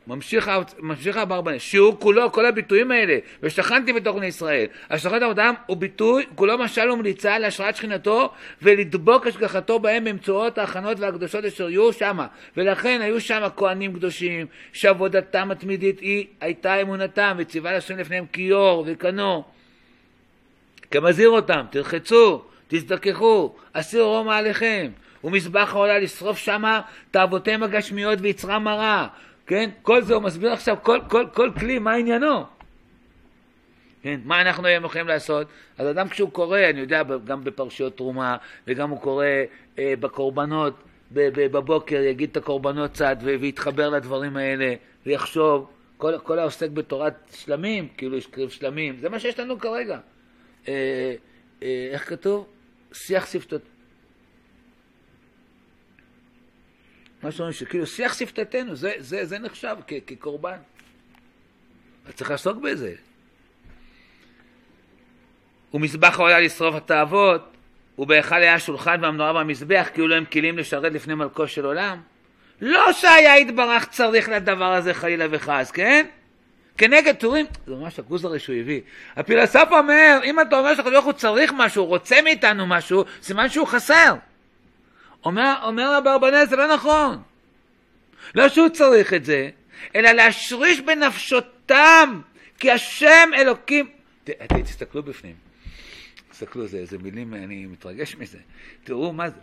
ממשיך, ממשיך אברבנאל, שיעור כולו, כל הביטויים האלה, ושכנתי בתוך בני ישראל. השכנת עבודם הוא ביטוי, כולו משל ומליצה להשראת שכינתו ולדבוק השגחתו בהם באמצעות ההכנות והקדושות אשר יהיו שמה. ולכן היו שם כהנים קדושים, שעבודתם התמידית היא הייתה אמונתם, וציווה לשם לפניהם כיור וקנו. כמזהיר אותם, תרחצו, תזדככו, אסיר רומא עליכם, ומזבח העולה לשרוף שמה תאוותיהם הגשמיות ויצרם מרה, כן? כל זה הוא מסביר עכשיו, כל, כל, כל כלי, מה עניינו? כן? מה אנחנו היום יכולים לעשות? אז אדם כשהוא קורא, אני יודע, גם בפרשיות תרומה, וגם הוא קורא אה, בקורבנות, בבוקר יגיד את הקורבנות צד ויתחבר לדברים האלה, ויחשוב, כל, כל העוסק בתורת שלמים, כאילו יש שלמים, זה מה שיש לנו כרגע. אה, אה, איך כתוב? שיח שפתות. מה שאומרים שכאילו שיח שפתתנו, זה, זה, זה נחשב כ, כקורבן. אז צריך לעסוק בזה. ומזבח העולה לשרוף התאוות, ובהיכל היה השולחן והמנורה והמזבח, כאילו הם כלים לשרת לפני מלכו של עולם. לא שהיה יתברך צריך לדבר הזה חלילה וחס, כן? כנגד טורים, זה ממש הכוזרי שהוא הביא. הפילוסוף אומר, אם אתה אומר שהקדוש ברוך הוא צריך משהו, רוצה מאיתנו משהו, סימן שהוא חסר. אומר, אומר אברבנאל, זה לא נכון. לא שהוא צריך את זה, אלא להשריש בנפשותם, כי השם אלוקים... ת, תסתכלו בפנים. תסתכלו, זה, זה מילים, אני מתרגש מזה. תראו מה זה.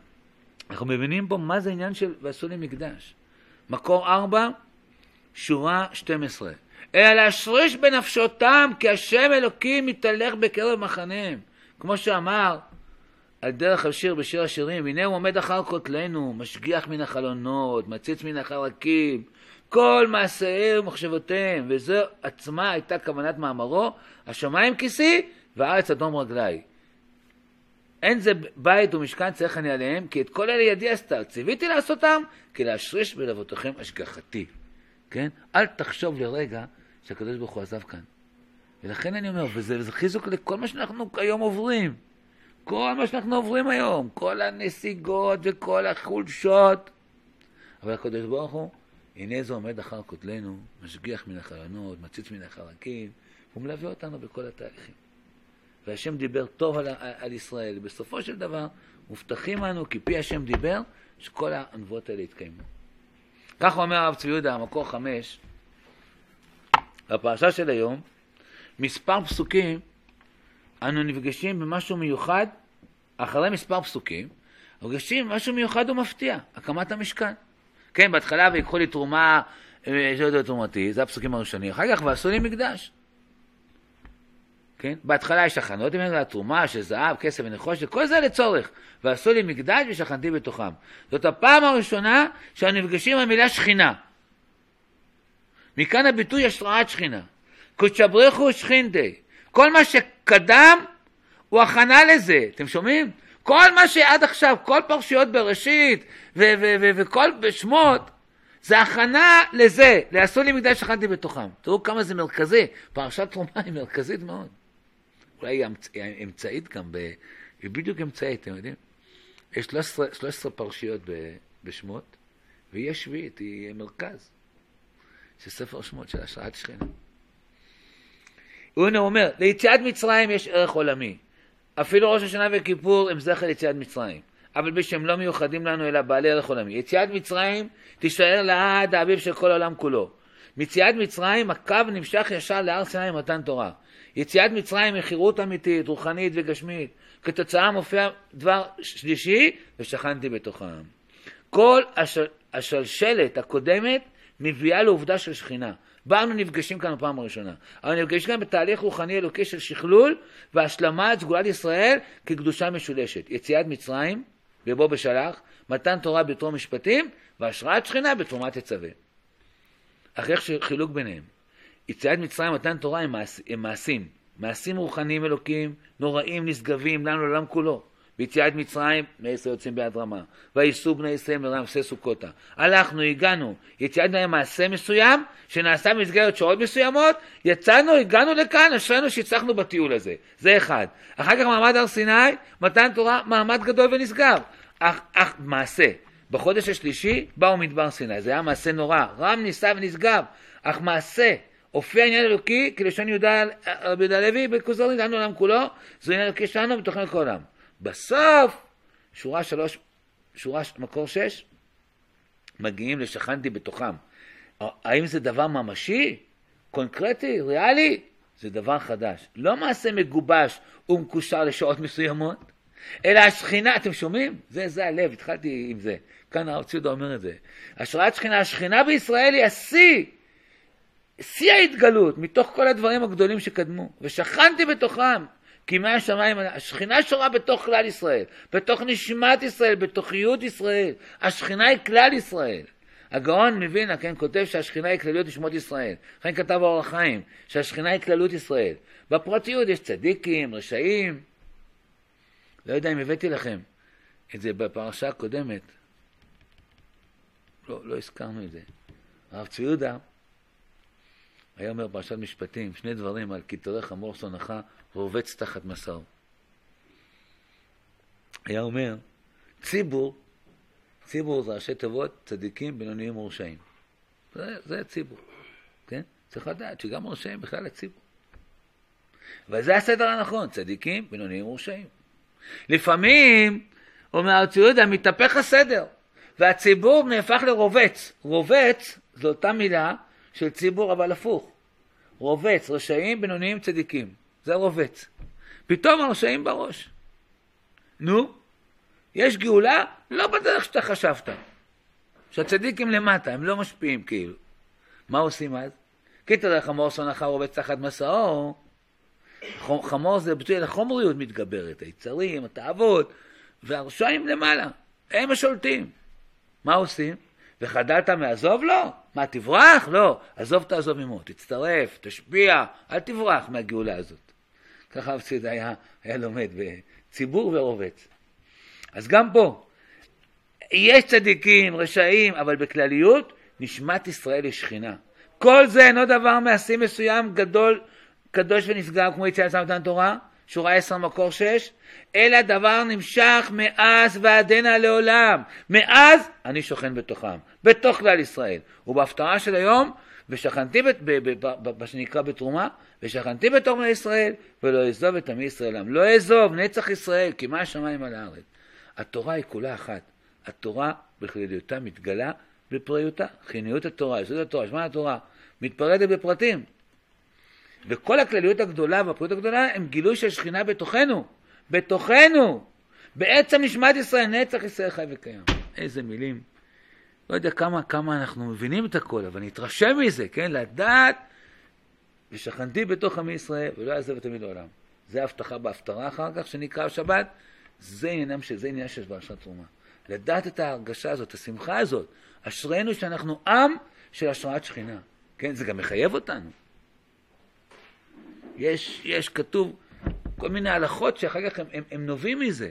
אנחנו מבינים פה מה זה עניין של ועשו לי מקדש. מקור ארבע, שורה 12. אלא להשריש בנפשותם, כי השם אלוקים מתהלך בקרב מחניהם. כמו שאמר על דרך השיר בשיר השירים, הנה הוא עומד אחר כותלנו, משגיח מן החלונות, מציץ מן החרקים, כל מעשיהם ומחשבותיהם, וזו עצמה הייתה כוונת מאמרו, השמיים כיסי והארץ אדום רגלי. אין זה בית ומשכן צריך אני עליהם, כי את כל אלה ידי עשתה, ציוויתי לעשותם, כי להשריש בלבותיכם השגחתי. כן? אל תחשוב לרגע שהקדוש ברוך הוא עזב כאן. ולכן אני אומר, וזה, וזה חיזוק לכל מה שאנחנו היום עוברים. כל מה שאנחנו עוברים היום, כל הנסיגות וכל החולשות. אבל הקדוש ברוך הוא, הנה זה עומד אחר כותלנו, משגיח מן החלונות, מציץ מן החרקים, הוא מלווה אותנו בכל התהליכים. והשם דיבר טוב על, על ישראל. בסופו של דבר, מובטחים לנו, כי פי השם דיבר, שכל הנבואות האלה יתקיימו. כך אומר הרב צבי יהודה, המקור חמש, בפרשה של היום, מספר פסוקים, אנו נפגשים במשהו מיוחד, אחרי מספר פסוקים, נפגשים במשהו מיוחד ומפתיע, הקמת המשכן. כן, בהתחלה ויקחו לי תרומה, אה, זה תרומתי, זה הפסוקים הראשונים, אחר כך ועשו לי מקדש. כן? בהתחלה יש הכנות ממנו התרומה של זהב, כסף ונחושת, כל זה לצורך. ועשו לי מקדש ושכנתי בתוכם. זאת הפעם הראשונה שאנו נפגשים עם המילה שכינה. מכאן הביטוי השראת שכינה. קודשא בריחו שכינתי. כל מה שקדם הוא הכנה לזה. אתם שומעים? כל מה שעד עכשיו, כל פרשיות בראשית וכל בשמות, זה הכנה לזה, לעשו לי מקדש שכנתי בתוכם. תראו כמה זה מרכזי. פרשת תרומה היא מרכזית מאוד. אולי היא אמצעית גם, ב... היא בדיוק אמצעית, אתם יודעים? יש 13, 13 פרשיות בשמות, והיא השביעית, היא מרכז של ספר שמות, של השראת שכינה. הוא אומר, ליציאת מצרים יש ערך עולמי. אפילו ראש השנה וכיפור הם זכר ליציאת מצרים. אבל בשם לא מיוחדים לנו אלא בעלי ערך עולמי. יציאת מצרים תישאר לעד האביב של כל העולם כולו. מציאת מצרים הקו נמשך ישר להר סיני מתן תורה. יציאת מצרים היא חירות אמיתית, רוחנית וגשמית. כתוצאה מופיע דבר שלישי, ושכנתי בתוכם. כל השל, השלשלת הקודמת מביאה לעובדה של שכינה. בה נפגשים כאן בפעם הראשונה. אבל נפגשים כאן בתהליך רוחני אלוקי של שכלול והשלמת סגולת ישראל כקדושה משולשת. יציאת מצרים, ובו בשלח, מתן תורה בתרום משפטים, והשראת שכינה בתרומת תצווה. איך שחילוק ביניהם. יציאת מצרים, מתן תורה הם, מעש, הם מעשים, מעשים רוחניים אלוקים, נוראים, נשגבים, לנו לעולם כולו. ביציאת מצרים, בני ישראל יוצאים ביד רמה. וייסעו בני ישראל מרמסי סוכותה. הלכנו, הגענו, יציאת מצרים מעשה מסוים, שנעשה במסגרת שעות מסוימות, יצאנו, הגענו לכאן, אשרינו שהצלחנו בטיול הזה. זה אחד. אחר כך מעמד הר סיני, מתן תורה, מעמד גדול ונשגב. אך, אך מעשה. בחודש השלישי באו מדבר סיני, זה היה מעשה נורא, רם נישא ונשגב, אך מעשה, הופיע עניין אלוקי, כלשון יהודה רבי יהודה לוי, בכוזרי, לנו עולם כולו, זה עניין אלוקי שלנו בתוכן כל העולם. בסוף, שורה שלוש, שורה מקור שש, מגיעים לשכנתי בתוכם. האם זה דבר ממשי, קונקרטי, ריאלי? זה דבר חדש. לא מעשה מגובש ומקושר לשעות מסוימות, אלא השכינה, אתם שומעים? זה, זה הלב, התחלתי עם זה. כאן הרב ציודה אומר את זה. השראת שכינה, השכינה בישראל היא השיא, שיא ההתגלות, מתוך כל הדברים הגדולים שקדמו. ושכנתי בתוכם, כי מי השמיים, השכינה שורה בתוך כלל ישראל, בתוך נשמת ישראל, בתוך יות ישראל. השכינה היא כלל ישראל. הגאון מווילנה, כן, כותב שהשכינה היא כלליות נשמות ישראל. לכן כתב אור החיים, שהשכינה היא כללות ישראל. בפרטיות יש צדיקים, רשעים. לא יודע אם הבאתי לכם את זה בפרשה הקודמת. לא, לא הזכרנו את זה. הרב צבי יהודה היה אומר פרשת משפטים, שני דברים על קיטורי חמור שונאך רובץ תחת מסעו. היה אומר, ציבור, ציבור זה ראשי תיבות צדיקים, בינוניים ורשעים. זה, זה הציבור, כן? צריך לדעת שגם רשעים בכלל הציבור. וזה הסדר הנכון, צדיקים, בינוניים ורשעים. לפעמים, אומר הרב יהודה, מתהפך הסדר, והציבור נהפך לרובץ. רובץ זו אותה מילה של ציבור, אבל הפוך. רובץ, רשעים, בינוניים, צדיקים. זה רובץ. פתאום הרשעים בראש. נו, יש גאולה לא בדרך שאתה חשבת. שהצדיקים למטה, הם לא משפיעים כאילו. מה עושים אז? כי תראה חמור שונאך רובץ תחת מסעו. חמור זה ביטוי לחומריות מתגברת, היצרים, התאוות, והרשעים למעלה, הם השולטים. מה עושים? וחדלת מעזוב? לא. מה, תברח? לא. עזוב תעזוב עמו, תצטרף, תשפיע, אל תברח מהגאולה הזאת. ככה הרב היה, היה לומד בציבור ורובץ. אז גם פה, יש צדיקים, רשעים, אבל בכלליות, נשמת ישראל היא שכינה. כל זה אינו דבר מעשי מסוים גדול, קדוש ונשגב, כמו יציאת צו מתן תורה, שורה 10 מקור 6, אלא דבר נמשך מאז ועדנה לעולם. מאז אני שוכן בתוכם, בתוך כלל ישראל. ובהפטרה של היום, ושכנתי, מה שנקרא בתרומה, ושכנתי בתוך בני ישראל, ולא אעזוב את עמי ישראל עם. לא אעזוב, נצח ישראל, כי מה השמיים על הארץ. התורה היא כולה אחת. התורה בכלליותה מתגלה בפראיותה. חיניות התורה, יסוד התורה, שמע התורה, מתפרדת בפרטים. וכל הכלליות הגדולה והפרטיות הגדולה הם גילוי של שכינה בתוכנו. בתוכנו. בעצם נשמת ישראל, נצח ישראל חי וקיים. איזה מילים. לא יודע כמה, כמה אנחנו מבינים את הכל, אבל נתרשם מזה, כן? לדעת, ושכנתי בתוך עמי ישראל, ולא יעזב את עמי לעולם. זה הבטחה בהפטרה אחר כך, שנקרא שבת, זה עניינם של, זה עניין של פרשת תרומה. לדעת את ההרגשה הזאת, את השמחה הזאת. אשרינו שאנחנו עם של השראת שכינה. כן, זה גם מחייב אותנו. יש, יש כתוב כל מיני הלכות שאחר כך הם, הם, הם נובעים מזה.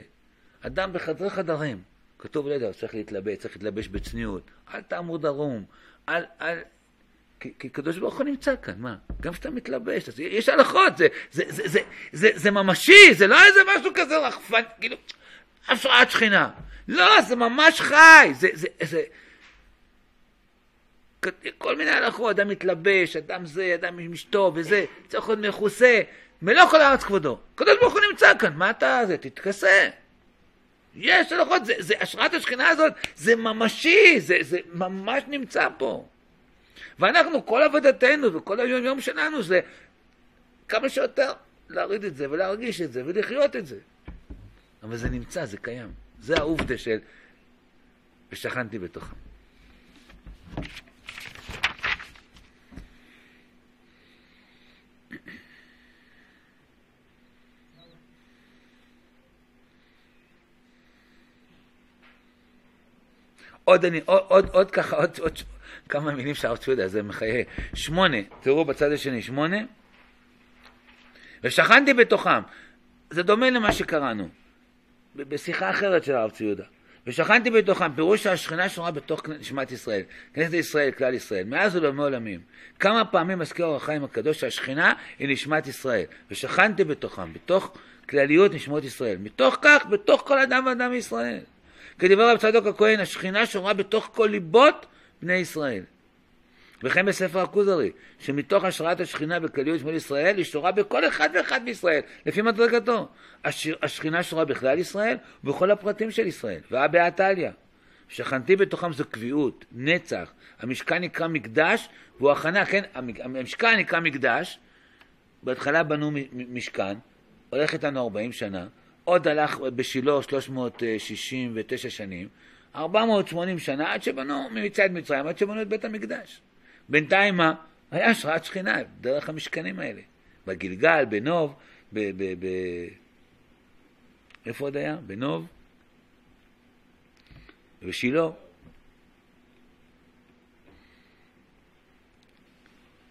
אדם בחדרי חדרים, כתוב, לא יודע, צריך להתלבש, צריך להתלבש בצניעות, אל תעמוד ערום, אל, אל... כי, כי קדוש ברוך הוא נמצא כאן, מה? גם כשאתה מתלבש, אז יש הלכות, זה, זה, זה, זה, זה, זה ממשי, זה לא איזה משהו כזה רחפן, כאילו, השראת שכינה. לא, זה ממש חי, זה, זה, זה, כל מיני הלכות, אדם מתלבש, אדם זה, אדם עם אשתו וזה, צריך להיות מכוסה, מלוא כל הארץ כבודו. הקדוש ברוך הוא נמצא כאן, מה אתה זה? תתכסה. יש הלכות, זה, זה השראת השכינה הזאת, זה ממשי, זה, זה ממש נמצא פה. ואנחנו, כל עבודתנו וכל היום יום שלנו זה כמה שיותר להוריד את זה ולהרגיש את זה ולחיות את זה. אבל זה נמצא, זה קיים. זה העובדה של ושכנתי בתוכם. עוד, אני, עוד, עוד, עוד ככה, עוד, עוד כמה מילים שהרב צבי זה מחיה. שמונה, תראו בצד השני, שמונה. ושכנתי בתוכם. זה דומה למה שקראנו, בשיחה אחרת של הרב צבי יהודה. ושכנתי בתוכם, פירוש שהשכינה שורה בתוך נשמת ישראל, כנסת ישראל, כלל ישראל, מאז ולעולמי עולמים. כמה פעמים מזכיר אור החיים הקדוש שהשכינה היא נשמת ישראל, ושכנתי בתוכם, בתוך כלליות נשמות ישראל. מתוך כך, בתוך כל אדם ואדם מישראל. כדבר רב צדוק הכהן, השכינה שורה בתוך כל ליבות בני ישראל. וכן בספר הכוזרי, שמתוך השראת השכינה בכלליות שמואל ישראל, היא שורה בכל אחד ואחד מישראל, לפי מדרגתו. השכינה שורה בכלל ישראל ובכל הפרטים של ישראל. והא בהא שכנתי בתוכם זו קביעות, נצח. המשכן נקרא מקדש, והוא הכנה, כן, המשכן נקרא מקדש, בהתחלה בנו משכן, הולך איתנו 40 שנה, עוד הלך בשילה 369 שנים, 480 שנה עד שבנו מצד מצרים, עד שבנו את בית המקדש. בינתיים מה? היה השראת שכינה, דרך המשכנים האלה. בגלגל, בנוב, ב... ב, ב איפה עוד היה? בנוב בשילה.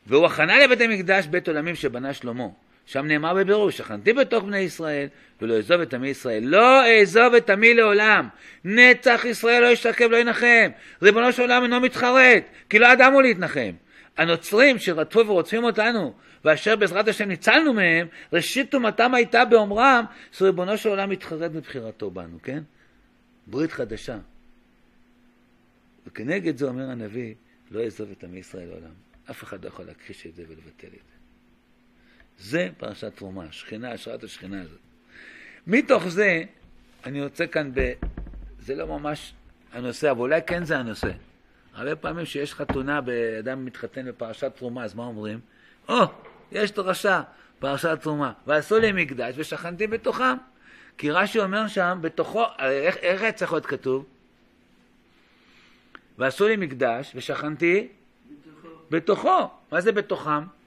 והוא הכנה לבית המקדש בית עולמים שבנה שלמה. שם נאמר בבירור, שכנתי בתוך בני ישראל, ולא אעזוב את עמי ישראל. לא אעזוב את עמי לעולם. נצח ישראל לא ישתקם, לא ינחם. ריבונו של עולם אינו מתחרט, כי לא אדם הוא להתנחם. הנוצרים שרדפו ורודפים אותנו, ואשר בעזרת השם ניצלנו מהם, ראשית טומאתם הייתה באומרם, שריבונו של עולם מתחרט מבחירתו בנו, כן? ברית חדשה. וכנגד זה אומר הנביא, לא יעזוב את עמי ישראל לעולם. אף אחד לא יכול להכחיש את זה ולבטל את זה. זה פרשת תרומה, שכינה, השראת השכינה הזאת. מתוך זה, אני רוצה כאן ב... זה לא ממש הנושא, אבל אולי כן זה הנושא. הרבה פעמים שיש חתונה, אדם מתחתן בפרשת תרומה, אז מה אומרים? או, oh, יש דרשה, פרשת תרומה. ועשו לי מקדש ושכנתי בתוכם. כי רש"י אומר שם, בתוכו, איך, איך היה צריך להיות כתוב? ועשו לי מקדש ושכנתי בתוכו. בתוכו. מה זה בתוכם?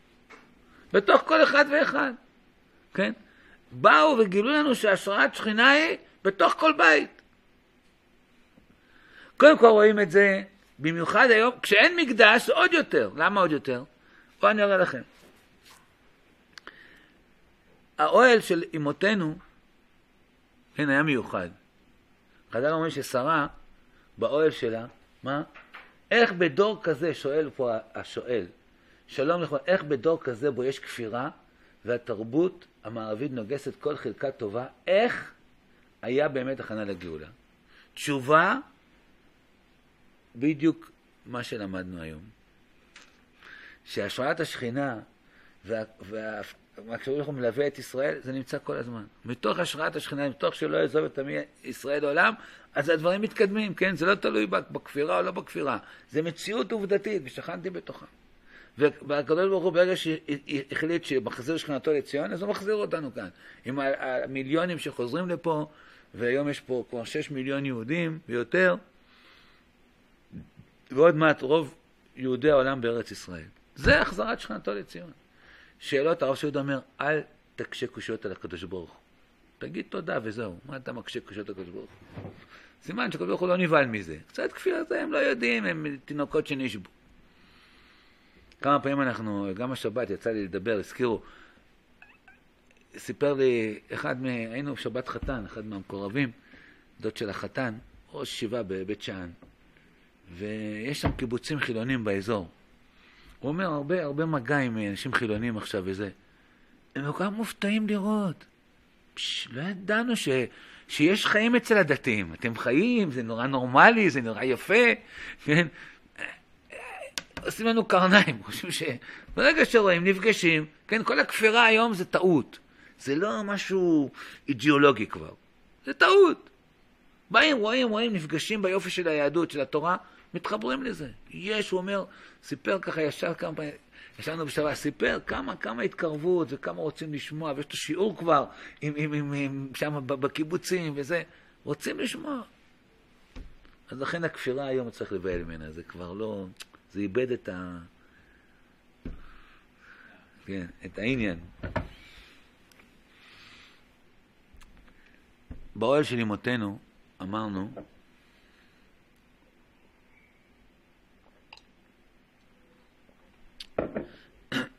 בתוך כל אחד ואחד, כן? באו וגילו לנו שהשראת שכינה היא בתוך כל בית. קודם כל רואים את זה, במיוחד היום, כשאין מקדש, עוד יותר. למה עוד יותר? בואו אני אראה לכם. האוהל של אמותינו, כן, היה מיוחד. חז"ל אומרים ששרה, באוהל שלה, מה? איך בדור כזה, שואל פה השואל, שלום לכם, איך בדור כזה בו יש כפירה והתרבות המערבית נוגסת כל חלקה טובה, איך היה באמת הכנה לגאולה? תשובה, בדיוק מה שלמדנו היום. שהשראת השכינה וה, וה, מה שקוראים לכם מלווה את ישראל, זה נמצא כל הזמן. מתוך השראת השכינה, מתוך שלא יעזוב את עמי ישראל לעולם, אז הדברים מתקדמים, כן? זה לא תלוי בכפירה או לא בכפירה. זה מציאות עובדתית, ושכנתי בתוכה. והקדוש ברוך הוא ברגע שהחליט שמחזיר שכנתו לציון, אז הוא מחזיר אותנו כאן. עם המיליונים שחוזרים לפה, והיום יש פה כבר שש מיליון יהודים ויותר, ועוד מעט רוב יהודי העולם בארץ ישראל. זה החזרת שכנתו לציון. שאלות, הרב שיהודה אומר, אל תקשה קושיות על הקדוש ברוך הוא. תגיד תודה וזהו. מה אתה מקשה קושיות על הקדוש ברוך הוא? סימן שהקדוש ברוך הוא לא נבהל מזה. קצת כפיר זה הם לא יודעים, הם תינוקות שנשבו. כמה פעמים אנחנו, גם השבת יצא לי לדבר, הזכירו, סיפר לי אחד, מ... היינו בשבת חתן, אחד מהמקורבים, דוד של החתן, ראש ישיבה בבית שאן, ויש שם קיבוצים חילונים באזור. הוא אומר, הרבה, הרבה מגע עם אנשים חילונים עכשיו וזה. הם כל כך מופתעים לראות. פש, לא ידענו ש, שיש חיים אצל הדתיים. אתם חיים, זה נורא נורמלי, זה נורא יפה, כן? עושים לנו קרניים, חושבים שברגע שרואים, נפגשים, כן, כל הכפירה היום זה טעות. זה לא משהו אידיאולוגי כבר, זה טעות. באים, רואים, רואים, נפגשים ביופי של היהדות, של התורה, מתחברים לזה. יש, הוא אומר, סיפר ככה ישר כמה פעמים, ישבנו בשבת, סיפר כמה, כמה התקרבות וכמה רוצים לשמוע, ויש לו שיעור כבר עם, עם, עם, עם, שם בקיבוצים וזה, רוצים לשמוע. אז לכן הכפירה היום צריך לבעל ממנה, זה כבר לא... זה איבד את ה... כן, את העניין. באוהל של אמותינו אמרנו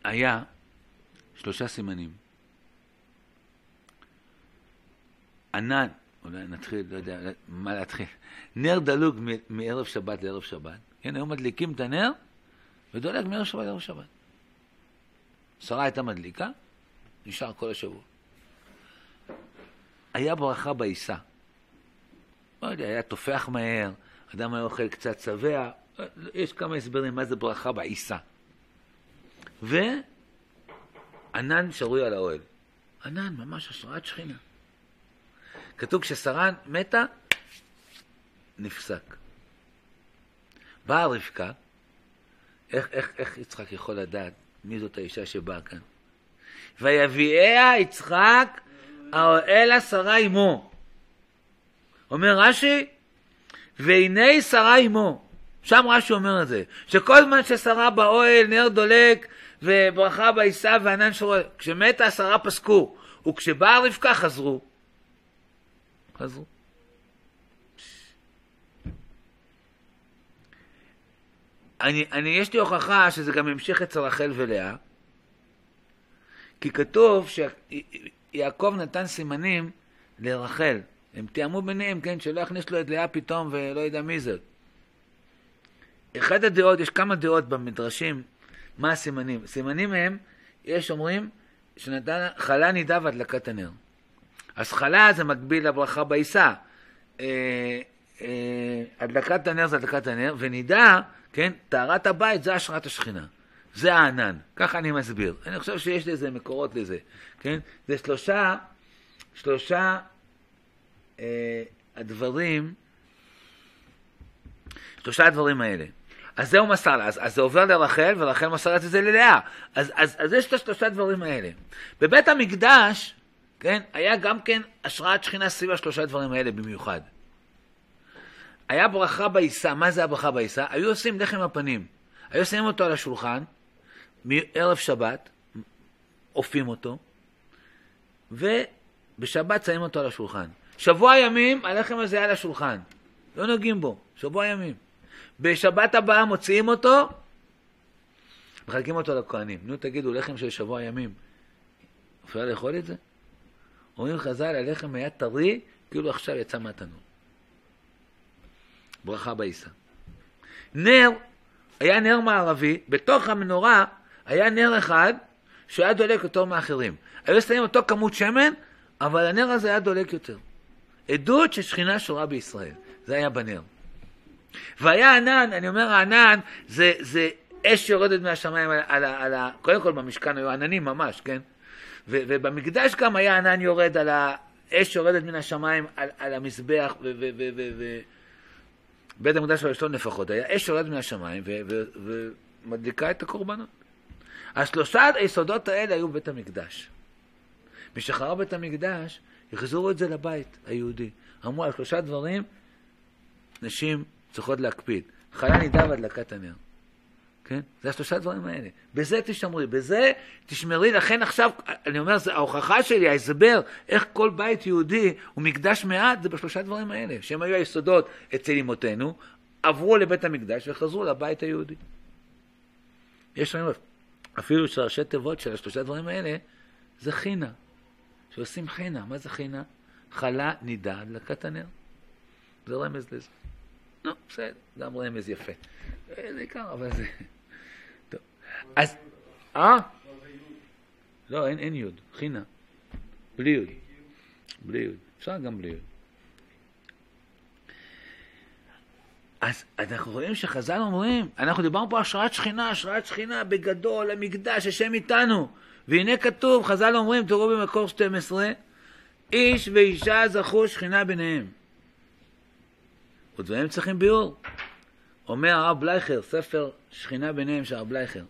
היה שלושה סימנים. ענן, אולי נתחיל, לא יודע מה להתחיל, נר דלוג מערב שבת לערב שבת, כן, היו מדליקים את הנר ודולק מערב שבת לערב שבת. שרה הייתה מדליקה, נשאר כל השבוע. היה ברכה בעיסה. לא יודע, היה תופח מהר, אדם היה אוכל קצת שבע, יש כמה הסברים מה זה ברכה בעיסה. וענן שרוי על האוהל. ענן, ממש השראת שכינה. כתוב כששרה מתה, נפסק. באה רבקה, איך, איך, איך יצחק יכול לדעת מי זאת האישה שבאה כאן? ויביאיה יצחק האוהל השרה עמו. אומר רש"י, והנה שרה עמו. שם רש"י אומר את זה, שכל זמן ששרה באוהל, נר דולק, וברכה בעיסה וענן שורר, כשמתה השרה פסקו, וכשבאה רבקה חזרו. חזרו. אני, אני, יש לי הוכחה שזה גם המשיך אצל רחל ולאה, כי כתוב שיעקב נתן סימנים לרחל. הם תיאמו ביניהם, כן, שלא יכניס לו את לאה פתאום ולא יודע מי זאת. אחת הדעות, יש כמה דעות במדרשים, מה הסימנים. סימנים הם, יש אומרים, שנתן, חלה נידה והדלקת הנר. אז חלה זה מקביל לברכה בעיסה. אה, אה, הדלקת הנר זה הדלקת הנר, ונידה, כן, טהרת הבית זה השראת השכינה. זה הענן, ככה אני מסביר. אני חושב שיש לזה מקורות לזה, כן? זה שלושה, שלושה אה, הדברים, שלושה הדברים האלה. אז זהו מסר לה, אז, אז זה עובר לרחל, ורחל מסרת את זה ללאה. אז, אז, אז יש את השלושה דברים האלה. בבית המקדש, כן, היה גם כן השראת שכינה סביב השלושה דברים האלה במיוחד. היה ברכה בעיסה, מה זה הברכה בעיסה? היו עושים לחם הפנים. היו שמים אותו על השולחן, מערב שבת, אופים אותו, ובשבת שמים אותו על השולחן. שבוע ימים הלחם הזה על השולחן, לא נוגעים בו, שבוע ימים. בשבת הבאה מוציאים אותו, מחלקים אותו לכהנים. נו תגידו, לחם של שבוע ימים, אפשר לאכול את זה? אומרים חז"ל, הלחם היה טרי, כאילו עכשיו יצא מהתנור. ברכה בעיסה. נר, היה נר מערבי, בתוך המנורה היה נר אחד שהיה דולק יותר מאחרים. היו שמים אותו כמות שמן, אבל הנר הזה היה דולק יותר. עדות ששכינה שורה בישראל. זה היה בנר. והיה ענן, אני אומר הענן, זה, זה אש יורדת מהשמיים על, על, על, על קודם כל במשכן היו עננים ממש, כן? ו, ובמקדש גם היה ענן יורד על האש יורדת מן השמיים על, על המזבח, ו, ו, ו, ו, ו, בית המקדש הראשון לפחות, היה אש יורדת מן השמיים ומדליקה את הקורבנות. השלושה היסודות האלה היו בבית המקדש. משחרר בית המקדש, החזירו את זה לבית היהודי. אמרו על שלושה דברים, נשים צריכות להקפיד. חיה נידה והדלקת הנר. כן? זה השלושה דברים האלה. בזה תשמרי, בזה תשמרי, לכן עכשיו, אני אומר, זה ההוכחה שלי, ההסבר, איך כל בית יהודי הוא מקדש מעט, זה בשלושה דברים האלה, שהם היו היסודות אצל אמותינו, עברו לבית המקדש וחזרו לבית היהודי. יש לנו אפילו שראשי תיבות של השלושה דברים האלה, זה חינה. שעושים חינה. מה זה חינה? חלה, נידה, הדלקת הנר. זה רמז לזה. נו, בסדר, גם רמז יפה. זה עיקר, אבל זה... אז... אה? לא, אין, אין יוד, חינה. בלי יוד. בלי יוד. אפשר גם בלי יוד. אז אנחנו רואים שחז"ל אומרים, אנחנו דיברנו פה השראת שכינה, השראת שכינה בגדול, המקדש, השם איתנו. והנה כתוב, חז"ל אומרים, תראו במקור 12, איש ואישה זכו שכינה ביניהם. ודברים צריכים ביאור. אומר הרב בלייכר, ספר שכינה ביניהם של הרב בלייכר.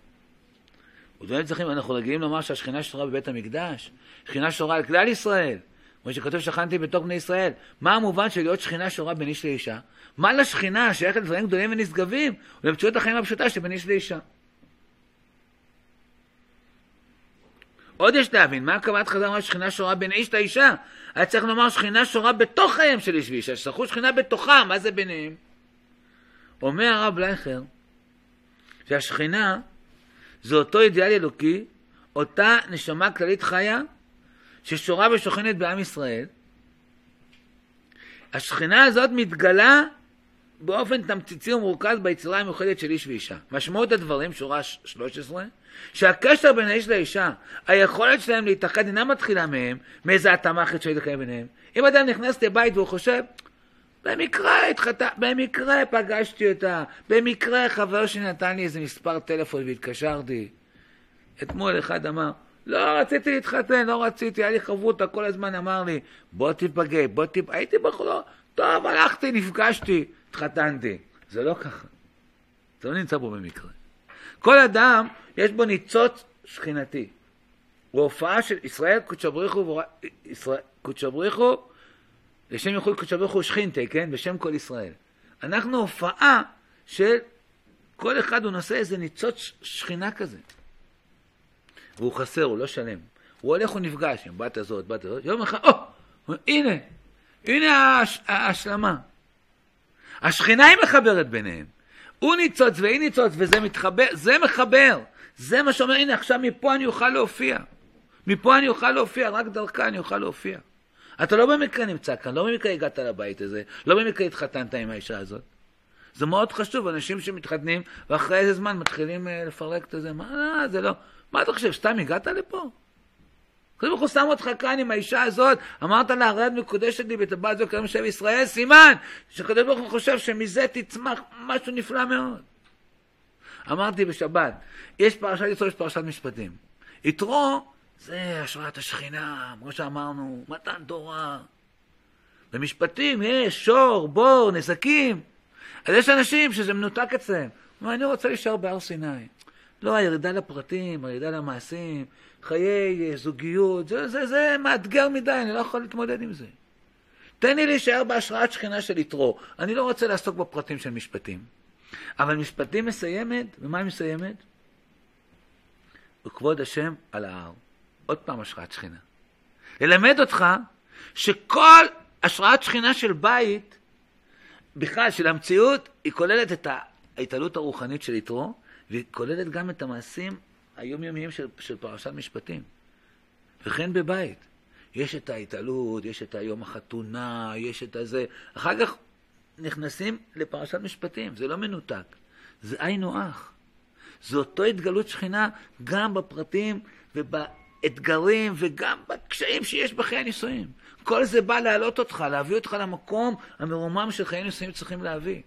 ודברים צריכים, אנחנו רגילים לומר שהשכינה שורה בבית המקדש, שכינה שורה על כלל ישראל. כמו שכתוב שכנתי בתוך בני ישראל. מה המובן של להיות שכינה שורה בין איש לאישה? מה לשכינה שייכת לדברים גדולים ונשגבים ולמציאות החיים הפשוטה שבין איש לאישה? עוד יש להבין, מה הכוונת חז"ל אמרה שכינה שורה בין איש לאישה? היה צריך לומר שכינה שורה בתוך חייהם של איש ואישה, ששכחו שכינה בתוכם, מה זה ביניהם? אומר הרב לייכר, שהשכינה זה אותו אידיאל אלוקי, אותה נשמה כללית חיה, ששורה ושוכנת בעם ישראל. השכינה הזאת מתגלה באופן תמציצי ומורכז ביצירה המיוחדת של איש ואישה. משמעות הדברים, שורה 13, שהקשר בין האיש לאישה, היכולת שלהם להתאחד אינה מתחילה מהם, מאיזה התאמה חיצונית לקיים ביניהם. אם אדם נכנס לבית והוא חושב, במקרה התחתה, במקרה פגשתי אותה, במקרה חבר שלי נתן לי איזה מספר טלפון והתקשרתי. אתמול אחד אמר, לא רציתי להתחתן, לא רציתי, היה לי חברותא, כל הזמן אמר לי, בוא תיפגע, בוא תיפגע, הייתי בחור, טוב, הלכתי, נפגשתי, התחתנתי. זה לא ככה. זה לא נמצא פה במקרה. כל אדם, יש בו ניצוץ שכינתי. הוא הופעה של ישראל קודשא בריחו, קודשא בריחו, לשם ייחוד קודשא בריחו שכינתי, כן? בשם כל ישראל. אנחנו הופעה של כל אחד הוא נושא איזה ניצוץ שכינה כזה. והוא חסר, הוא לא שלם. הוא הולך ונפגש עם בת הזאת, בת הזאת, יום אחד, או, הנה, הנה ההשלמה. השכינה היא מחברת ביניהם. הוא ניצוץ והיא ניצוץ, וזה מתחבר, זה מחבר. זה מה שאומר, הנה עכשיו מפה אני אוכל להופיע. מפה אני אוכל להופיע, רק דרכה אני אוכל להופיע. אתה לא במקרה נמצא כאן, לא במקרה הגעת לבית הזה, לא במקרה התחתנת עם האישה הזאת. זה מאוד חשוב, אנשים שמתחתנים, ואחרי איזה זמן מתחילים uh, לפרק את זה, מה, לא, זה לא, מה אתה חושב, סתם הגעת לפה? ברוך הוא שם אותך כאן עם האישה הזאת, אמרת לה, הרד מקודשת לי בטבעת זו כרם שם ישראל, סימן ברוך הוא חושב שמזה תצמח משהו נפלא מאוד. אמרתי בשבת, יש פרשת יצרו, יש פרשת משפטים. יתרו זה השראת השכינה, כמו שאמרנו, מתן תורה. במשפטים יש שור, בור, נזקים. אז יש אנשים שזה מנותק אצלם. אני רוצה להישאר בהר סיני. לא, הירידה לפרטים, הירידה למעשים, חיי אה, זוגיות, זה, זה, זה מאתגר מדי, אני לא יכול להתמודד עם זה. תן לי להישאר בהשראת שכינה של יתרו. אני לא רוצה לעסוק בפרטים של משפטים. אבל משפטים מסיימת, ומה היא מסיימת? וכבוד השם על ההר. עוד פעם השראת שכינה. ללמד אותך שכל השראת שכינה של בית, בכלל של המציאות, היא כוללת את ההתעלות הרוחנית של יתרו, והיא כוללת גם את המעשים היומיומיים של, של פרשת משפטים. וכן בבית. יש את ההתעלות, יש את היום החתונה, יש את הזה. אחר כך נכנסים לפרשת משפטים, זה לא מנותק. זה היינו הך. זו אותו התגלות שכינה גם בפרטים ובאתגרים וגם בקשיים שיש בחיי הנישואים. כל זה בא להעלות אותך, להביא אותך למקום המרומם של חיי הנישואים צריכים להביא.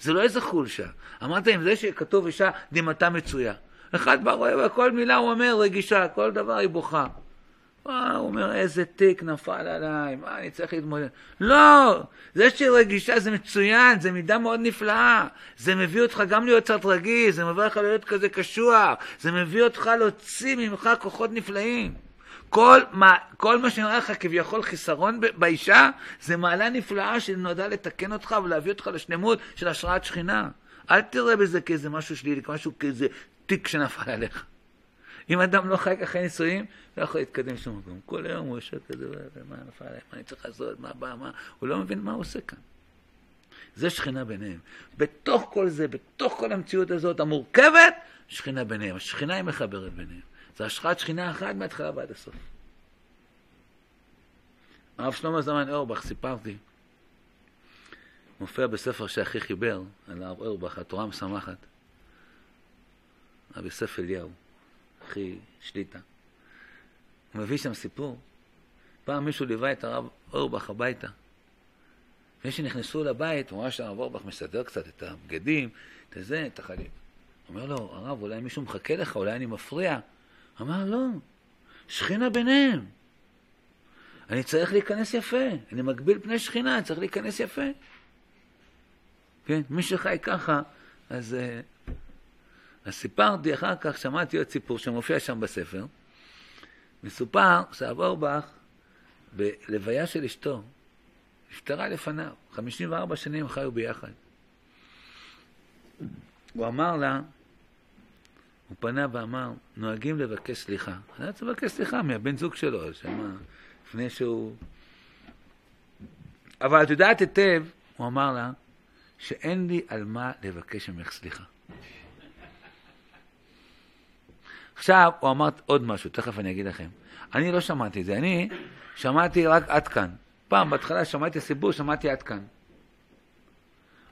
זה לא איזה חולשה. אמרת עם זה שכתוב אישה דמעתה מצויה. אחד בא רואה, וכל מילה הוא אומר רגישה, כל דבר היא בוכה. הוא אומר, איזה תיק נפל עליי, מה אני צריך להתמודד? לא, זה שהיא רגישה זה מצוין, זה מידה מאוד נפלאה. זה מביא אותך גם להיות קצת רגיש, זה מביא אותך להיות כזה קשוח, זה מביא אותך להוציא ממך כוחות נפלאים. כל מה, כל מה שנראה לך כביכול חיסרון באישה, זה מעלה נפלאה שנועדה לתקן אותך ולהביא אותך לשלמות של השראת שכינה. אל תראה בזה כאיזה משהו שלילי, כמשהו כאיזה תיק שנפל עליך. אם אדם לא חי ככה נישואים, לא יכול להתקדם שום מקום. כל היום הוא יושב כזה, מה נפל עליי, מה אני צריך לעשות, מה בא, מה, הוא לא מבין מה הוא עושה כאן. זה שכינה ביניהם. בתוך כל זה, בתוך כל המציאות הזאת המורכבת, שכינה ביניהם. השכינה היא מחברת ביניהם. זה השראת שכינה אחת מההתחלה ועד הסוף. הרב שלמה זמן אורבך, סיפרתי, מופיע בספר שאחי חיבר, על הרב אורבך, התורה משמחת. רבי יוסף אליהו, אחי שליטה. הוא מביא שם סיפור. פעם מישהו ליווה את הרב אורבך הביתה. לפני שנכנסו לבית, הוא ראה שהרב אורבך מסדר קצת את הבגדים, את זה, את החליל. אומר לו, הרב, אולי מישהו מחכה לך, אולי אני מפריע. אמר, לא, שכינה ביניהם. אני צריך להיכנס יפה, אני מגביל פני שכינה, אני צריך להיכנס יפה. כן, מי שחי ככה, אז, אה, אז סיפרתי אחר כך, שמעתי עוד סיפור שמופיע שם בספר. מסופר שהרב בלוויה של אשתו, נפטרה לפניו, 54 שנים חיו ביחד. הוא אמר לה, הוא פנה ואמר, נוהגים לבקש סליחה. אני רוצה לבקש סליחה מהבן זוג שלו, שמה, לפני שהוא... אבל את יודעת היטב, הוא אמר לה, שאין לי על מה לבקש ממך סליחה. עכשיו, הוא אמר עוד משהו, תכף אני אגיד לכם. אני לא שמעתי את זה, אני שמעתי רק עד כאן. פעם, בהתחלה שמעתי סיפור, שמעתי עד כאן.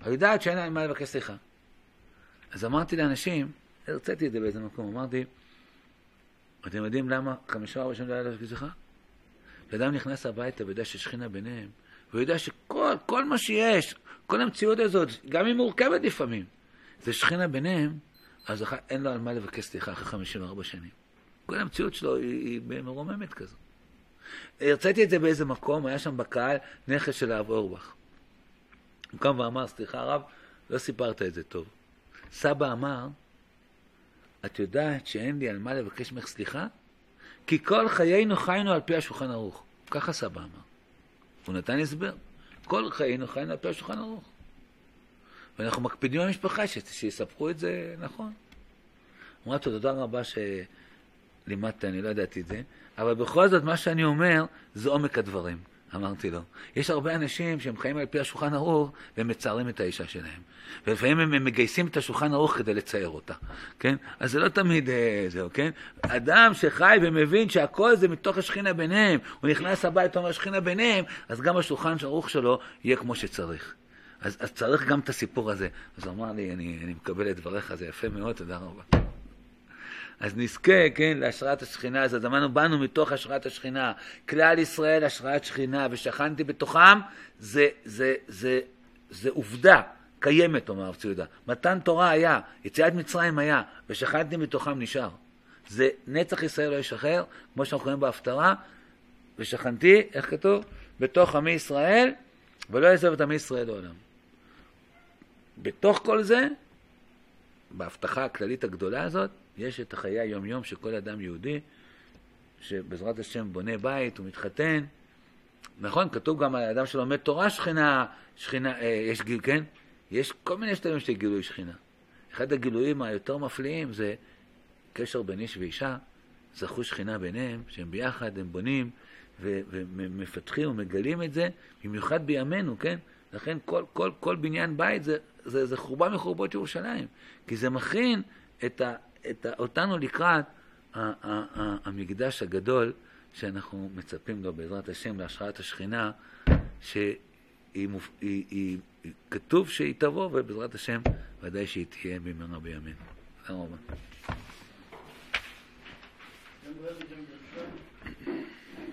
את יודעת שאין על מה לבקש סליחה. אז אמרתי לאנשים, הרציתי את זה באיזה מקום, אמרתי, אתם יודעים למה חמישה ארבע שנים לא היה לבקש סליחה? אדם נכנס הביתה ויודע ששכינה ביניהם, והוא יודע שכל כל מה שיש, כל המציאות הזאת, גם אם מורכבת לפעמים, זה שכינה ביניהם, אז אין לו על מה לבקש סליחה אחרי 54 שנים. כל המציאות שלו היא, היא מרוממת כזו. הרציתי את זה באיזה מקום, היה שם בקהל נכס של הרב אורבך. הוא קם ואמר, סליחה הרב, לא סיפרת את זה טוב. סבא אמר, את יודעת שאין לי על מה לבקש ממך סליחה? כי כל חיינו חיינו על פי השולחן ערוך. ככה סבא אמר. הוא נתן הסבר. כל חיינו חיינו על פי השולחן ערוך. ואנחנו מקפידים במשפחה שיספחו את זה נכון. אמרתי לו, תודה רבה שלימדת, אני לא ידעתי את זה, אבל בכל זאת מה שאני אומר זה עומק הדברים. אמרתי לו. יש הרבה אנשים שהם חיים על פי השולחן ערוך והם מצערים את האישה שלהם. ולפעמים הם מגייסים את השולחן ערוך כדי לצייר אותה, כן? אז זה לא תמיד אה, זהו, כן? אדם שחי ומבין שהכל זה מתוך השכינה ביניהם, הוא נכנס הביתה, אומר שכינה ביניהם, אז גם השולחן ערוך שלו יהיה כמו שצריך. אז, אז צריך גם את הסיפור הזה. אז הוא אמר לי, אני, אני מקבל את דבריך, זה יפה מאוד, תודה רבה. אז נזכה, כן, להשראת השכינה הזאת. אמרנו, באנו מתוך השראת השכינה. כלל ישראל השראת שכינה, ושכנתי בתוכם, זה, זה, זה, זה עובדה קיימת, אומר הרב ציודה. מתן תורה היה, יציאת מצרים היה, ושכנתי מתוכם נשאר. זה נצח ישראל לא ישחרר, כמו שאנחנו קוראים בהפטרה, ושכנתי, איך כתוב? בתוך עמי ישראל, ולא יעזוב את עמי ישראל לעולם. בתוך כל זה, בהבטחה הכללית הגדולה הזאת, יש את החיי היום-יום של כל אדם יהודי, שבעזרת השם בונה בית, הוא מתחתן. נכון, כתוב גם על אדם שלומד תורה שכינה, שכינה, אה, יש גיל, כן? יש כל מיני שלבים של גילוי שכינה. אחד הגילויים היותר מפליאים זה קשר בין איש ואישה, זכו שכינה ביניהם, שהם ביחד, הם בונים ומפתחים ומגלים את זה, במיוחד בימינו, כן? לכן כל, כל, כל בניין בית זה, זה, זה חורבה מחורבות ירושלים, כי זה מכין את, ה, את ה, אותנו לקראת ה, ה, ה, המקדש הגדול שאנחנו מצפים לו בעזרת השם להשראת השכינה, שהיא היא, היא, היא, כתוב שהיא תבוא, ובעזרת השם ודאי שהיא תהיה במהרה בימינו. תודה רבה.